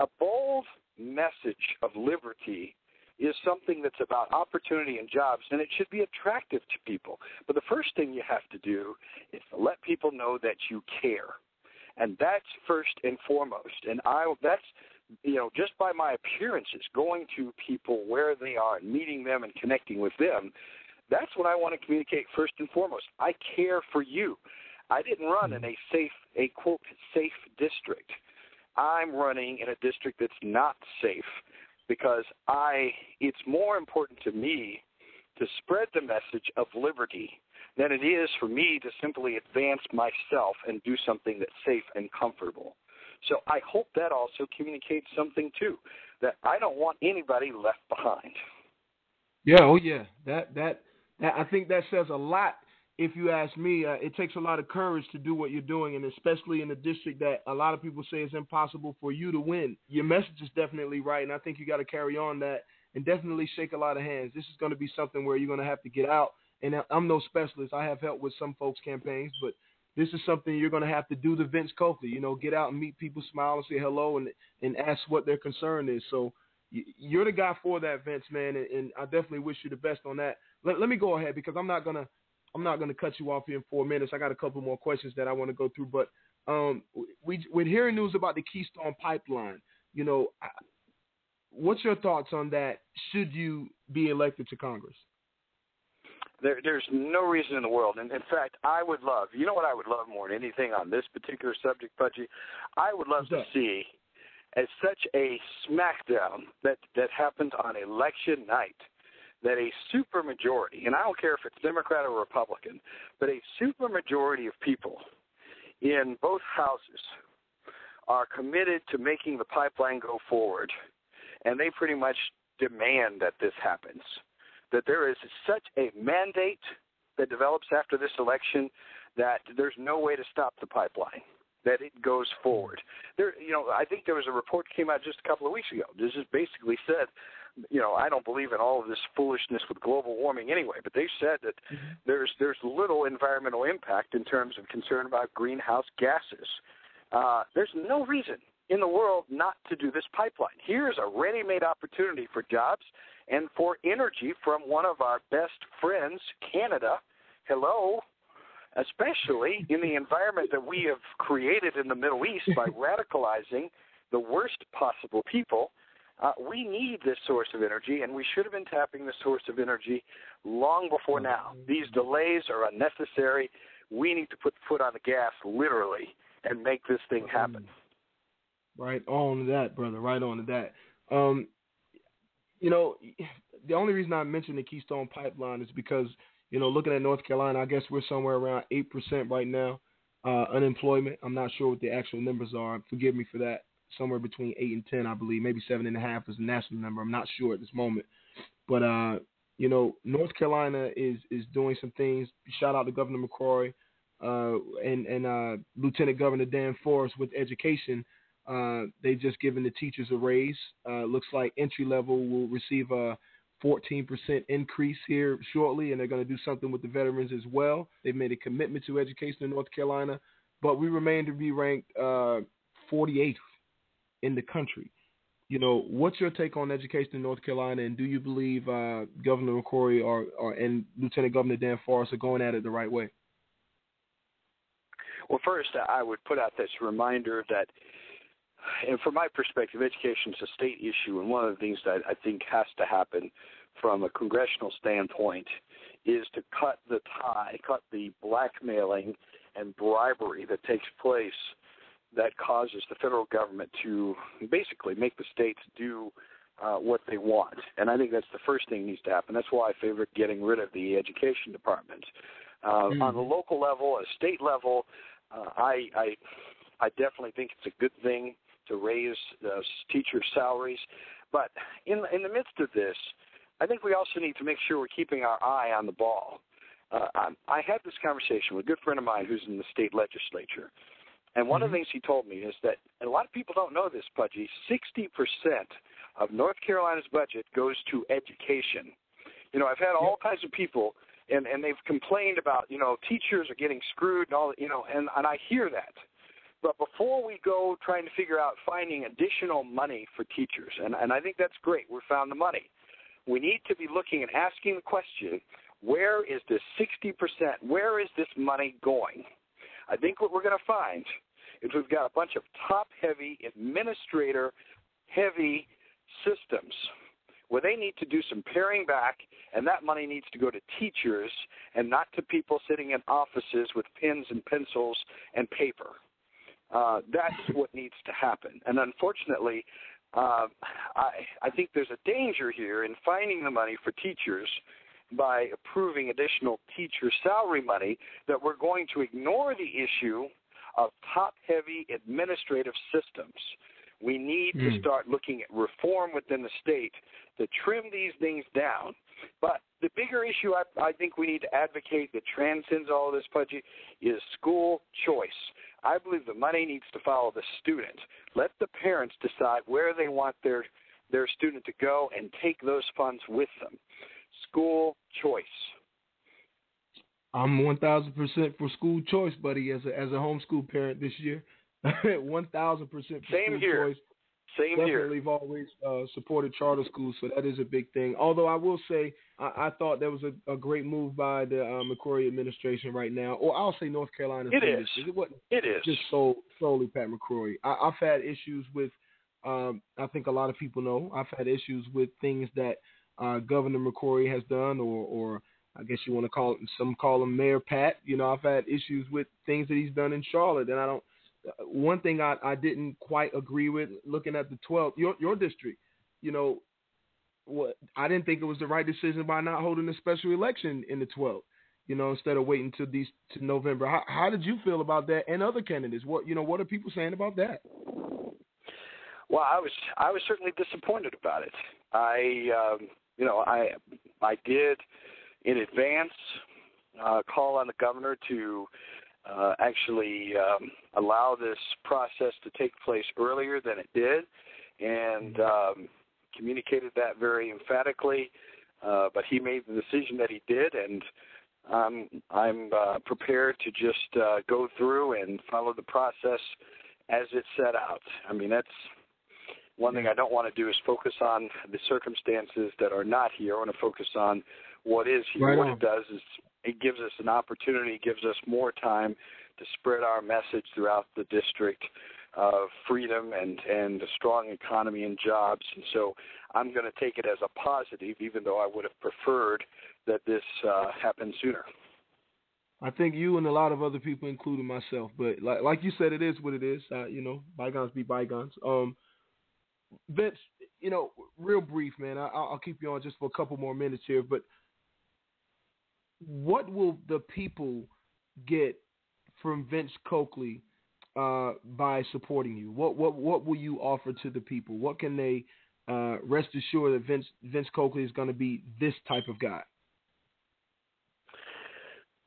A bold message of liberty is something that's about opportunity and jobs, and it should be attractive to people. But the first thing you have to do is to let people know that you care, and that's first and foremost. And I that's you know just by my appearances, going to people where they are and meeting them and connecting with them. That's what I want to communicate first and foremost. I care for you. I didn't run in a safe, a quote, safe district. I'm running in a district that's not safe because I, it's more important to me to spread the message of liberty than it is for me to simply advance myself and do something that's safe and comfortable. So I hope that also communicates something too, that I don't want anybody left behind. Yeah, oh yeah. That that that I think that says a lot. If you ask me, uh, it takes a lot of courage to do what you're doing, and especially in a district that a lot of people say is impossible for you to win. Your message is definitely right, and I think you got to carry on that and definitely shake a lot of hands. This is going to be something where you're going to have to get out. And I'm no specialist. I have helped with some folks' campaigns, but this is something you're going to have to do the Vince Coakley. You know, get out and meet people, smile and say hello, and and ask what their concern is. So you're the guy for that, Vince, man, and, and I definitely wish you the best on that. Let, let me go ahead because I'm not gonna I'm not gonna cut you off here in four minutes. I got a couple more questions that I want to go through, but um, we we're hearing news about the Keystone Pipeline. You know, I- what's your thoughts on that? Should you be elected to Congress? There, there's no reason in the world. And in fact, I would love, you know what I would love more than anything on this particular subject, Pudgy? I would love to see as such a smackdown that, that happens on election night that a supermajority, and I don't care if it's Democrat or Republican, but a supermajority of people in both houses are committed to making the pipeline go forward, and they pretty much demand that this happens. That there is such a mandate that develops after this election that there's no way to stop the pipeline. That it goes forward. There, you know, I think there was a report that came out just a couple of weeks ago. This just basically said, you know, I don't believe in all of this foolishness with global warming anyway, but they said that there's there's little environmental impact in terms of concern about greenhouse gases. Uh, there's no reason in the world not to do this pipeline. Here's a ready-made opportunity for jobs and for energy from one of our best friends, Canada. Hello, especially in the environment that we have created in the Middle East by radicalizing the worst possible people. Uh, we need this source of energy, and we should have been tapping this source of energy long before now. These delays are unnecessary. We need to put the foot on the gas, literally, and make this thing happen. Right on to that, brother. Right on to that. Um, you know, the only reason I mentioned the Keystone Pipeline is because you know, looking at North Carolina, I guess we're somewhere around eight percent right now uh, unemployment. I'm not sure what the actual numbers are. Forgive me for that. Somewhere between eight and ten, I believe. Maybe seven and a half is the national number. I'm not sure at this moment. But uh, you know, North Carolina is is doing some things. Shout out to Governor McCrory uh, and and uh, Lieutenant Governor Dan Forest with education. Uh, they just given the teachers a raise. Uh, looks like entry level will receive a 14% increase here shortly, and they're going to do something with the veterans as well. They've made a commitment to education in North Carolina, but we remain to be ranked uh, 48th in the country. You know, what's your take on education in North Carolina, and do you believe uh, Governor McCrory or, or and Lieutenant Governor Dan Forest are going at it the right way? Well, first, I would put out this reminder that, and from my perspective, education is a state issue, and one of the things that I think has to happen from a congressional standpoint is to cut the tie, cut the blackmailing and bribery that takes place that causes the federal government to basically make the states do uh, what they want. And I think that's the first thing needs to happen. That's why I favor getting rid of the education department. Uh, On the local level, a state level, uh, I, I I definitely think it's a good thing to raise uh, teacher salaries. But in in the midst of this, I think we also need to make sure we're keeping our eye on the ball. Uh, I, I had this conversation with a good friend of mine who's in the state legislature, and one of the mm-hmm. things he told me is that, and a lot of people don't know this, Pudgy, 60% of North Carolina's budget goes to education. You know, I've had all kinds of people, and and they've complained about, you know, teachers are getting screwed and all, you know, and and I hear that. But before we go trying to figure out finding additional money for teachers, and and I think that's great, we found the money. We need to be looking and asking the question, where is this 60%? Where is this money going? I think what we're going to find is we've got a bunch of top heavy, administrator heavy systems where they need to do some paring back, and that money needs to go to teachers and not to people sitting in offices with pens and pencils and paper. Uh, that's what needs to happen. And unfortunately, uh, I, I think there's a danger here in finding the money for teachers by approving additional teacher salary money that we're going to ignore the issue of top heavy administrative systems. We need mm. to Hmm. start looking at reform within the state to trim these things down. But the bigger issue I, I think we need to advocate that transcends all of this, Pudgy, is school choice. I believe the money needs to follow the student. Let the parents decide where they want their their student to go and take those funds with them. School choice. I'm 1,000% for school choice, buddy, as a, as a homeschool parent this year. 1,000% for Same school here. choice. Same Definitely here. have always uh, supported charter schools, so that is a big thing. Although I will say, I, I thought that was a, a great move by the uh, McCrory administration right now, or I'll say North Carolina's It is. It wasn't It is. just so, solely Pat McCrory. I, I've had issues with, um, I think a lot of people know, I've had issues with things that uh, Governor McCrory has done, or, or I guess you want to call it, some call him Mayor Pat. You know, I've had issues with things that he's done in Charlotte, and I don't. One thing I, I didn't quite agree with looking at the 12th, your your district, you know, what I didn't think it was the right decision by not holding a special election in the 12th. You know, instead of waiting to these to November. How, how did you feel about that and other candidates? What you know, what are people saying about that? Well, I was I was certainly disappointed about it. I um, you know I I did in advance uh, call on the governor to uh, actually um, allow this process to take place earlier than it did, and um, communicated that very emphatically. Uh, but he made the decision that he did, and I'm I'm uh, prepared to just uh, go through and follow the process as it's set out. I mean that's one thing I don't want to do is focus on the circumstances that are not here. I want to focus on what is here. Right what on. it does is it gives us an opportunity, gives us more time to spread our message throughout the district of freedom and and a strong economy and jobs. And so I'm going to take it as a positive, even though I would have preferred that this uh, happened sooner. I think you and a lot of other people, including myself, but like like you said, it is what it is. Uh, you know, bygones be bygones. Um, Vince, you know, real brief, man. I, I'll I'll keep you on just for a couple more minutes here, but what will the people get from Vince Coakley uh, by supporting you? What what what will you offer to the people? What can they uh, rest assured that Vince Vince Coakley is going to be this type of guy?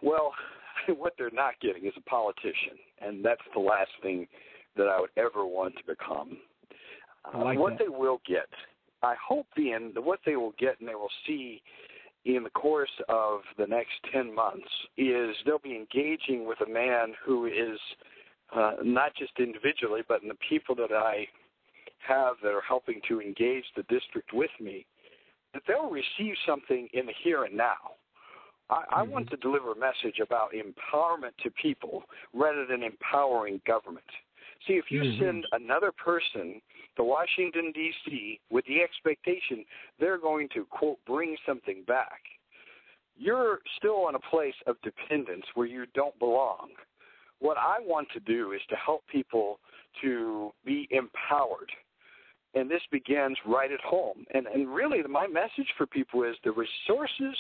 Well, what they're not getting is a politician, and that's the last thing that I would ever want to become. Like what that. they will get, I hope the end, what they will get and they will see in the course of the next 10 months is they'll be engaging with a man who is uh, not just individually, but in the people that I have that are helping to engage the district with me, that they'll receive something in the here and now. I, I want to deliver a message about empowerment to people rather than empowering government. See, if you Mhm. send another person to Washington, D.C., with the expectation they're going to, quote, bring something back, you're still in a place of dependence where you don't belong. What I want to do is to help people to be empowered. And this begins right at home. And, and really, my message for people is the resources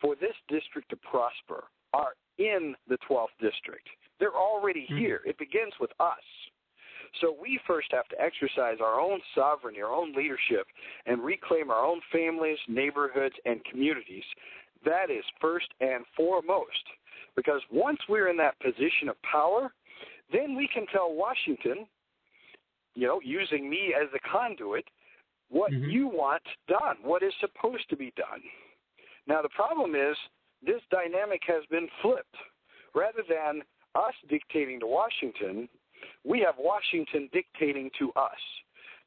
for this district to prosper are in the 12th district. They're already mm-hmm. here. It begins with us. So we first have to exercise our own sovereignty, our own leadership, and reclaim our own families, neighborhoods, and communities. That is first and foremost. Because once we're in that position of power, then we can tell Washington, you know, using me as the conduit, what mm-hmm. you want done, what is supposed to be done. Now, the problem is this dynamic has been flipped. Rather than us dictating to Washington, we have Washington dictating to us.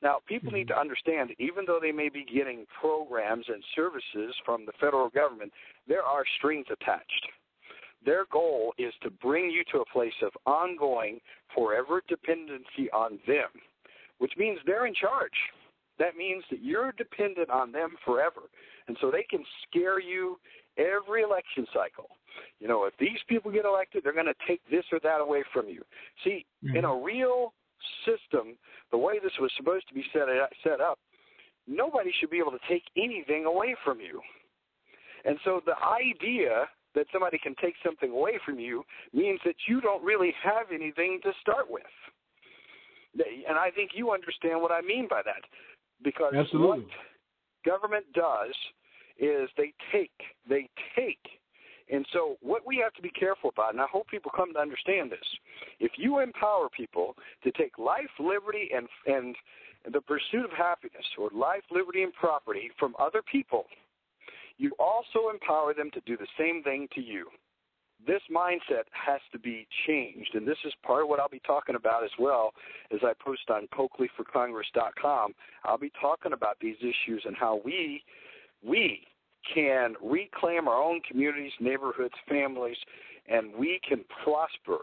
Now, people need mm-hmm. to understand even though they may be getting programs and services from the federal government, there are strings attached. Their goal is to bring you to a place of ongoing, forever dependency on them, which means they're in charge. That means that you're dependent on them forever. And so they can scare you every election cycle. You know, if these people get elected, they're going to take this or that away from you. See, in mm-hmm. a real system, the way this was supposed to be set set up, nobody should be able to take anything away from you. And so the idea that somebody can take something away from you means that you don't really have anything to start with. And I think you understand what I mean by that. Because Absolutely. what government does is they take, they take. And so what we have to be careful about, and I hope people come to understand this, if you empower people to take life, liberty, and and the pursuit of happiness, or life, liberty, and property from other people, you also empower them to do the same thing to you. This mindset has to be changed, and this is part of what I'll be talking about as well as I post on CoakleyForCongress.com. I'll be talking about these issues and how we we can reclaim our own communities, neighborhoods, families, and we can prosper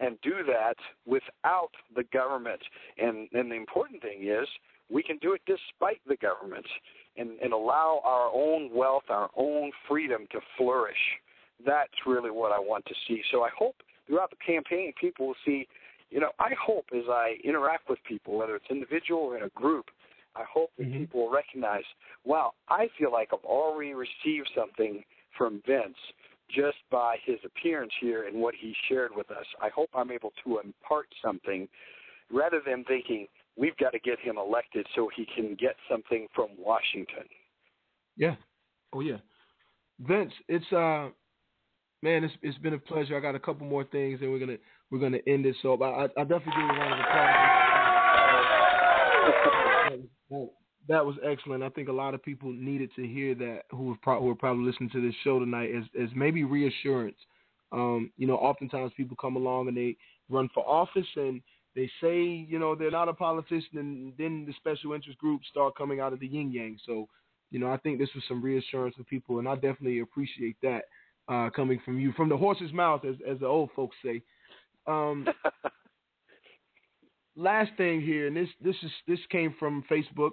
and do that without the government. And, and the important thing is we can do it despite the government and, and allow our own wealth, our own freedom to flourish. That's really what I want to see. So I hope throughout the campaign people will see, you know, I hope as I interact with people, whether it's individual or in a group, I hope that people will recognize, wow, I feel like I've already received something from Vince just by his appearance here and what he shared with us. I hope I'm able to impart something rather than thinking we've got to get him elected so he can get something from Washington. Yeah. Oh yeah. Vince, it's uh man, it's it's been a pleasure. I got a couple more things and we're gonna we're gonna end it. So I I definitely give you a round of applause. That, that was excellent. I think a lot of people needed to hear that who pro- who are probably listening to this show tonight as as maybe reassurance. Um, you know, oftentimes people come along and they run for office and they say, you know, they're not a politician, and then the special interest groups start coming out of the yin yang. So, you know, I think this was some reassurance for people, and I definitely appreciate that uh, coming from you, from the horse's mouth, as as the old folks say. Um, last thing here, and this this is this came from Facebook.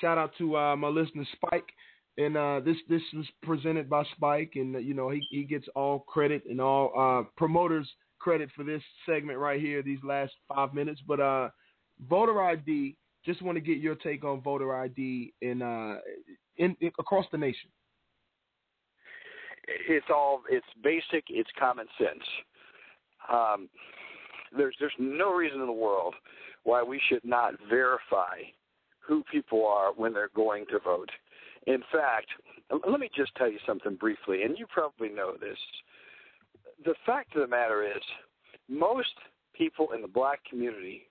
Shout out to uh, my listener Spike, and uh, this this was presented by Spike, and you know he he gets all credit and all uh, promoters credit for this segment right here, these last five minutes. But uh, voter ID, just want to get your take on voter ID uh in, in across the nation. It's all it's basic, it's common sense. Um, there's there's no reason in the world why we should not verify who people are when they're going to vote. In fact, let me just tell you something briefly, and you probably know this. The fact of the matter is, most people in the black community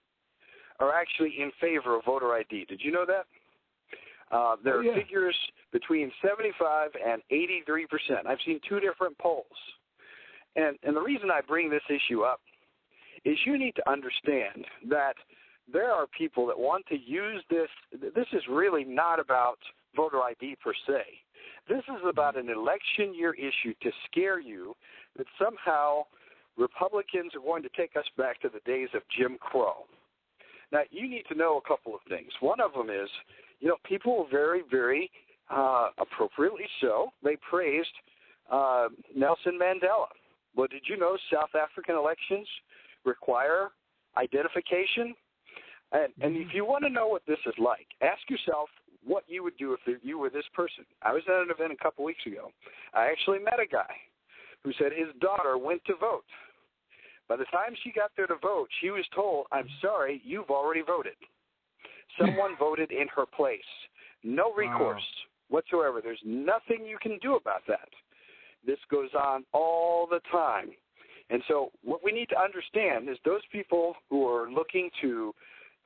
are actually in favor of voter ID. Did you know that? Uh, there Oh, yeah. are figures between 75 and 83 percent. I've seen two different polls, and and the reason I bring this issue up is you need to understand that there are people that want to use this. This is really not about voter ID per se. This is about an election year issue to scare you that somehow Republicans are going to take us back to the days of Jim Crow. Now, you need to know a couple of things. One of them is, you know, people were very, very uh, appropriately so. They praised uh, Nelson Mandela. Well, did you know South African elections require identification? And, and if mm-hmm. you want to know what this is like, ask yourself what you would do if you were this person. I was at an event a couple weeks ago. I actually met a guy who said his daughter went to vote, By the time she got there to vote, she was told, I'm sorry, you've already voted. Someone voted in her place. No recourse whatsoever. There's nothing you can do about that. This goes on all the time. And so, what we need to understand is those people who are looking to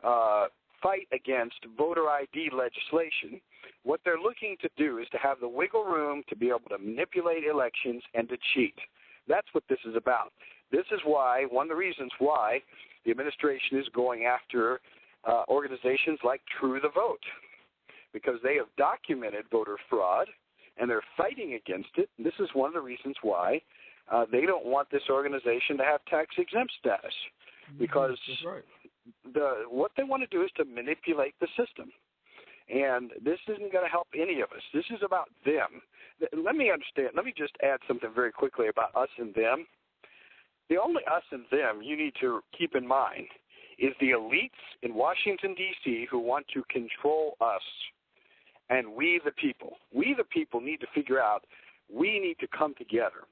uh, fight against voter ID legislation, what they're looking to do is to have the wiggle room to be able to manipulate elections and to cheat. That's what this is about. This is why, one of the reasons why the administration is going after uh, organizations like True the Vote, because they have documented voter fraud and they're fighting against it. This is one of the reasons why uh, they don't want this organization to have tax exempt status, because right. The what they want to do is to manipulate the system. And this isn't going to help any of us. This is about them. Let me understand. Let me just add something very quickly about us and them. The only us and them you need to keep in mind is the elites in Washington, D.C., who want to control us and we, the people. We, the people, need to figure out we need to come together,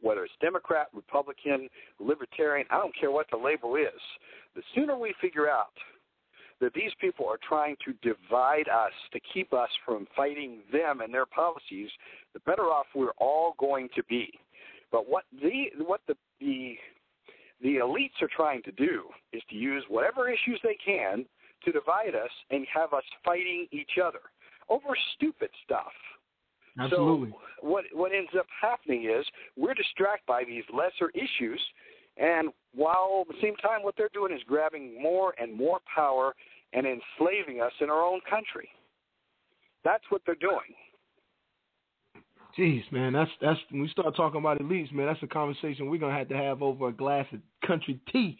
whether it's Democrat, Republican, Libertarian, I don't care what the label is. The sooner we figure out that these people are trying to divide us to keep us from fighting them and their policies, the better off we're all going to be. But what the what the the the elites are trying to do is to use whatever issues they can to divide us and have us fighting each other over stupid stuff. Absolutely. So what what ends up happening is we're distracted by these lesser issues, and while at the same time what they're doing is grabbing more and more power and enslaving us in our own country. That's what they're doing. Jeez, man, that's that's when we start talking about elites, man. That's a conversation we're gonna have to have over a glass of country tea,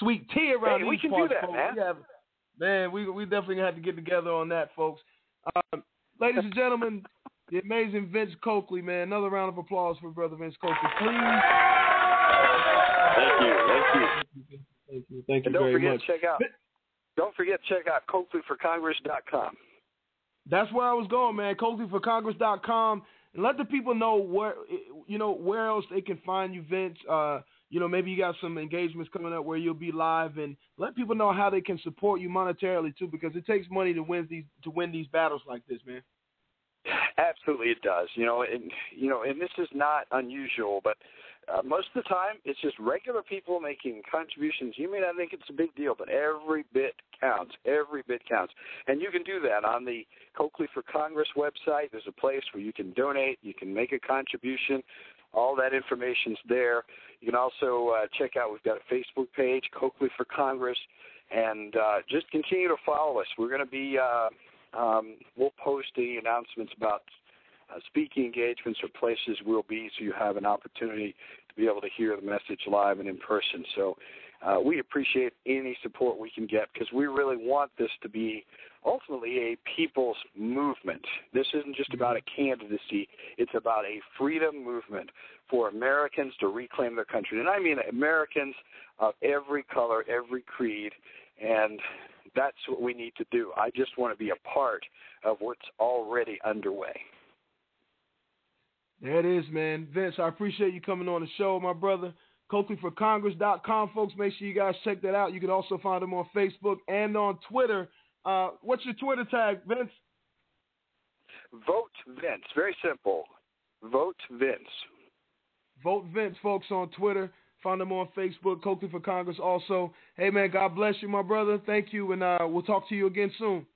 sweet tea around Hey, these we can do parts, that, folks. man. We have, man, we we definitely have to get together on that, folks. Um, ladies and gentlemen, the amazing Vince Coakley, man. Another round of applause for brother Vince Coakley, please. Thank you. Thank you. Thank you. Thank you and don't very forget much. to check out don't forget to check out CoakleyForCongress.com. That's where I was going, man. CoakleyForCongress.com, and let the people know where you know where else they can find you, Vince. Uh, you know, maybe you got some engagements coming up where you'll be live, and let people know how they can support you monetarily too, because it takes money to win these to win these battles like this, man. Absolutely, it does. You know, and you know, and this is not unusual, but uh, most of the time it's just regular people making contributions. You may not think it's a big deal, but every bit counts. Every bit counts, and you can do that on the Coakley for Congress website. There's a place where you can donate. You can make a contribution. All that information's there. You can also uh, check out. We've got a Facebook page, Coakley for Congress, and uh, just continue to follow us. We're going to be. Uh, um, we'll post the announcements about uh, speaking engagements or places we'll be so you have an opportunity to be able to hear the message live and in person. So uh, we appreciate any support we can get because we really want this to be ultimately a people's movement. This isn't just about a candidacy, it's about a freedom movement for Americans to reclaim their country. And I mean Americans of every color, every creed, and that's what we need to do. I just want to be a part of what's already underway. There it is, man. Vince, I appreciate you coming on the show, my brother. CoakleyForCongress.com, folks. Make sure you guys check that out. You can also find him on Facebook and on Twitter. Uh, what's your Twitter tag, Vince? Vote Vince. Very simple. Vote Vince. Vote Vince, folks, on Twitter. Find him on Facebook, Coakley for Congress also. Hey, man, God bless you, my brother. Thank you, and uh, we'll talk to you again soon.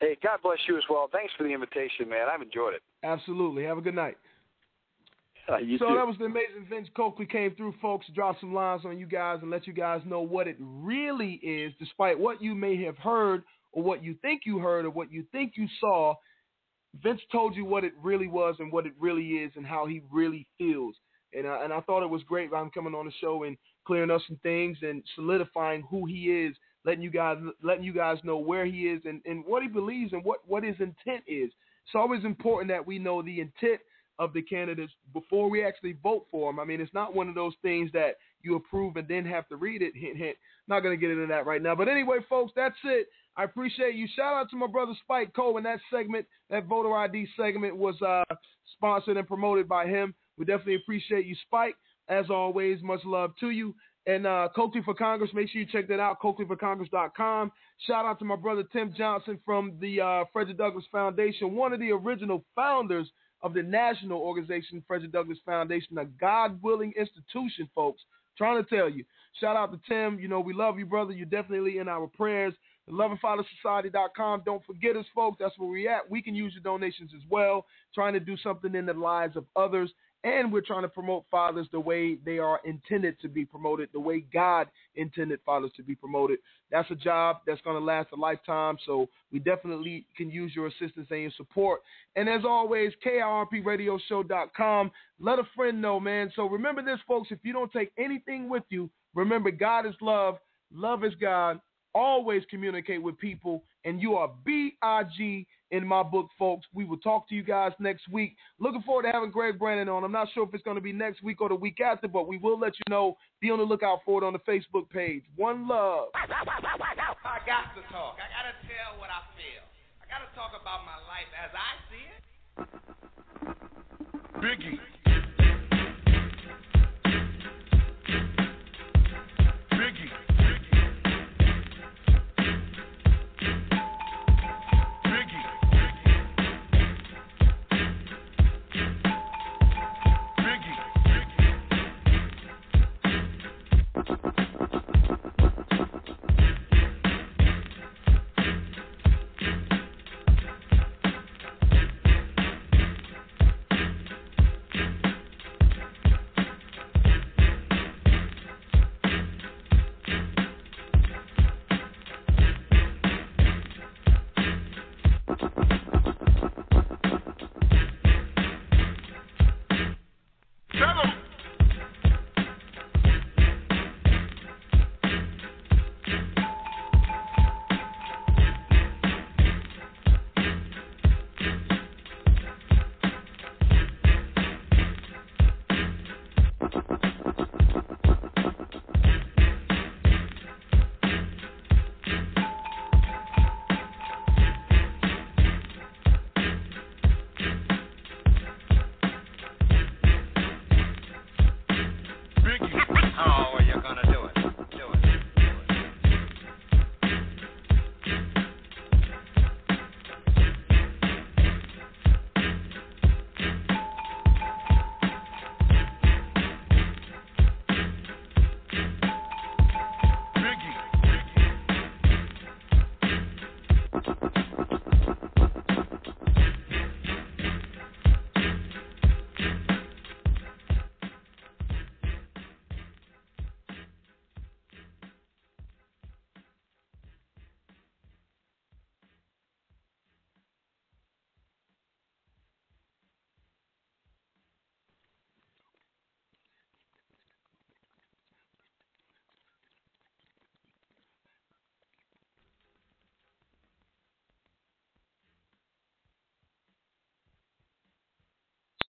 Hey, God bless you as well. Thanks for the invitation, man. I've enjoyed it. Absolutely. Have a good night. Uh, you so too. that was the amazing Vince Coakley came through, folks. Drop some lines on you guys and let you guys know what it really is, despite what you may have heard or what you think you heard or what you think you saw. Vince told you what it really was and what it really is and how he really feels. And I, and I thought it was great by him coming on the show and clearing up some things and solidifying who he is, letting you guys letting you guys know where he is and, and what he believes and what, what his intent is. It's always important that we know the intent of the candidates before we actually vote for them. I mean, it's not one of those things that you approve and then have to read it. Hint, hint. Not going to get into that right now. But anyway, folks, that's it. I appreciate you. Shout out to my brother Spike Cole. in that segment, that voter ID segment, was uh, sponsored and promoted by him. We definitely appreciate you, Spike. As always, much love to you. And uh, Coakley for Congress, make sure you check that out, CoakleyForCongress.com. Shout out to my brother Tim Johnson from the uh, Frederick Douglass Foundation, one of the original founders of the national organization, Frederick Douglass Foundation, a God willing institution, folks. Trying to tell you. Shout out to Tim. You know, we love you, brother. You're definitely in our prayers. LovingFatherSociety.com. Don't forget us, folks. That's where we at. We can use your donations as well. Trying to do something in the lives of others. And we're trying to promote fathers the way they are intended to be promoted, the way God intended fathers to be promoted. That's a job that's going to last a lifetime. So we definitely can use your assistance and your support. And as always, KIRPRadioshow.com. Let a friend know, man. So remember this, folks. If you don't take anything with you, remember God is love, love is God. Always communicate with people, and you are B I G in my book, folks. We will talk to you guys next week. Looking forward to having Greg Brandon on. I'm not sure if it's going to be next week or the week after, but we will let you know. Be on the lookout for it on the Facebook page. One love. I got to talk. I got to tell what I feel. I got to talk about my life as I see it. Biggie.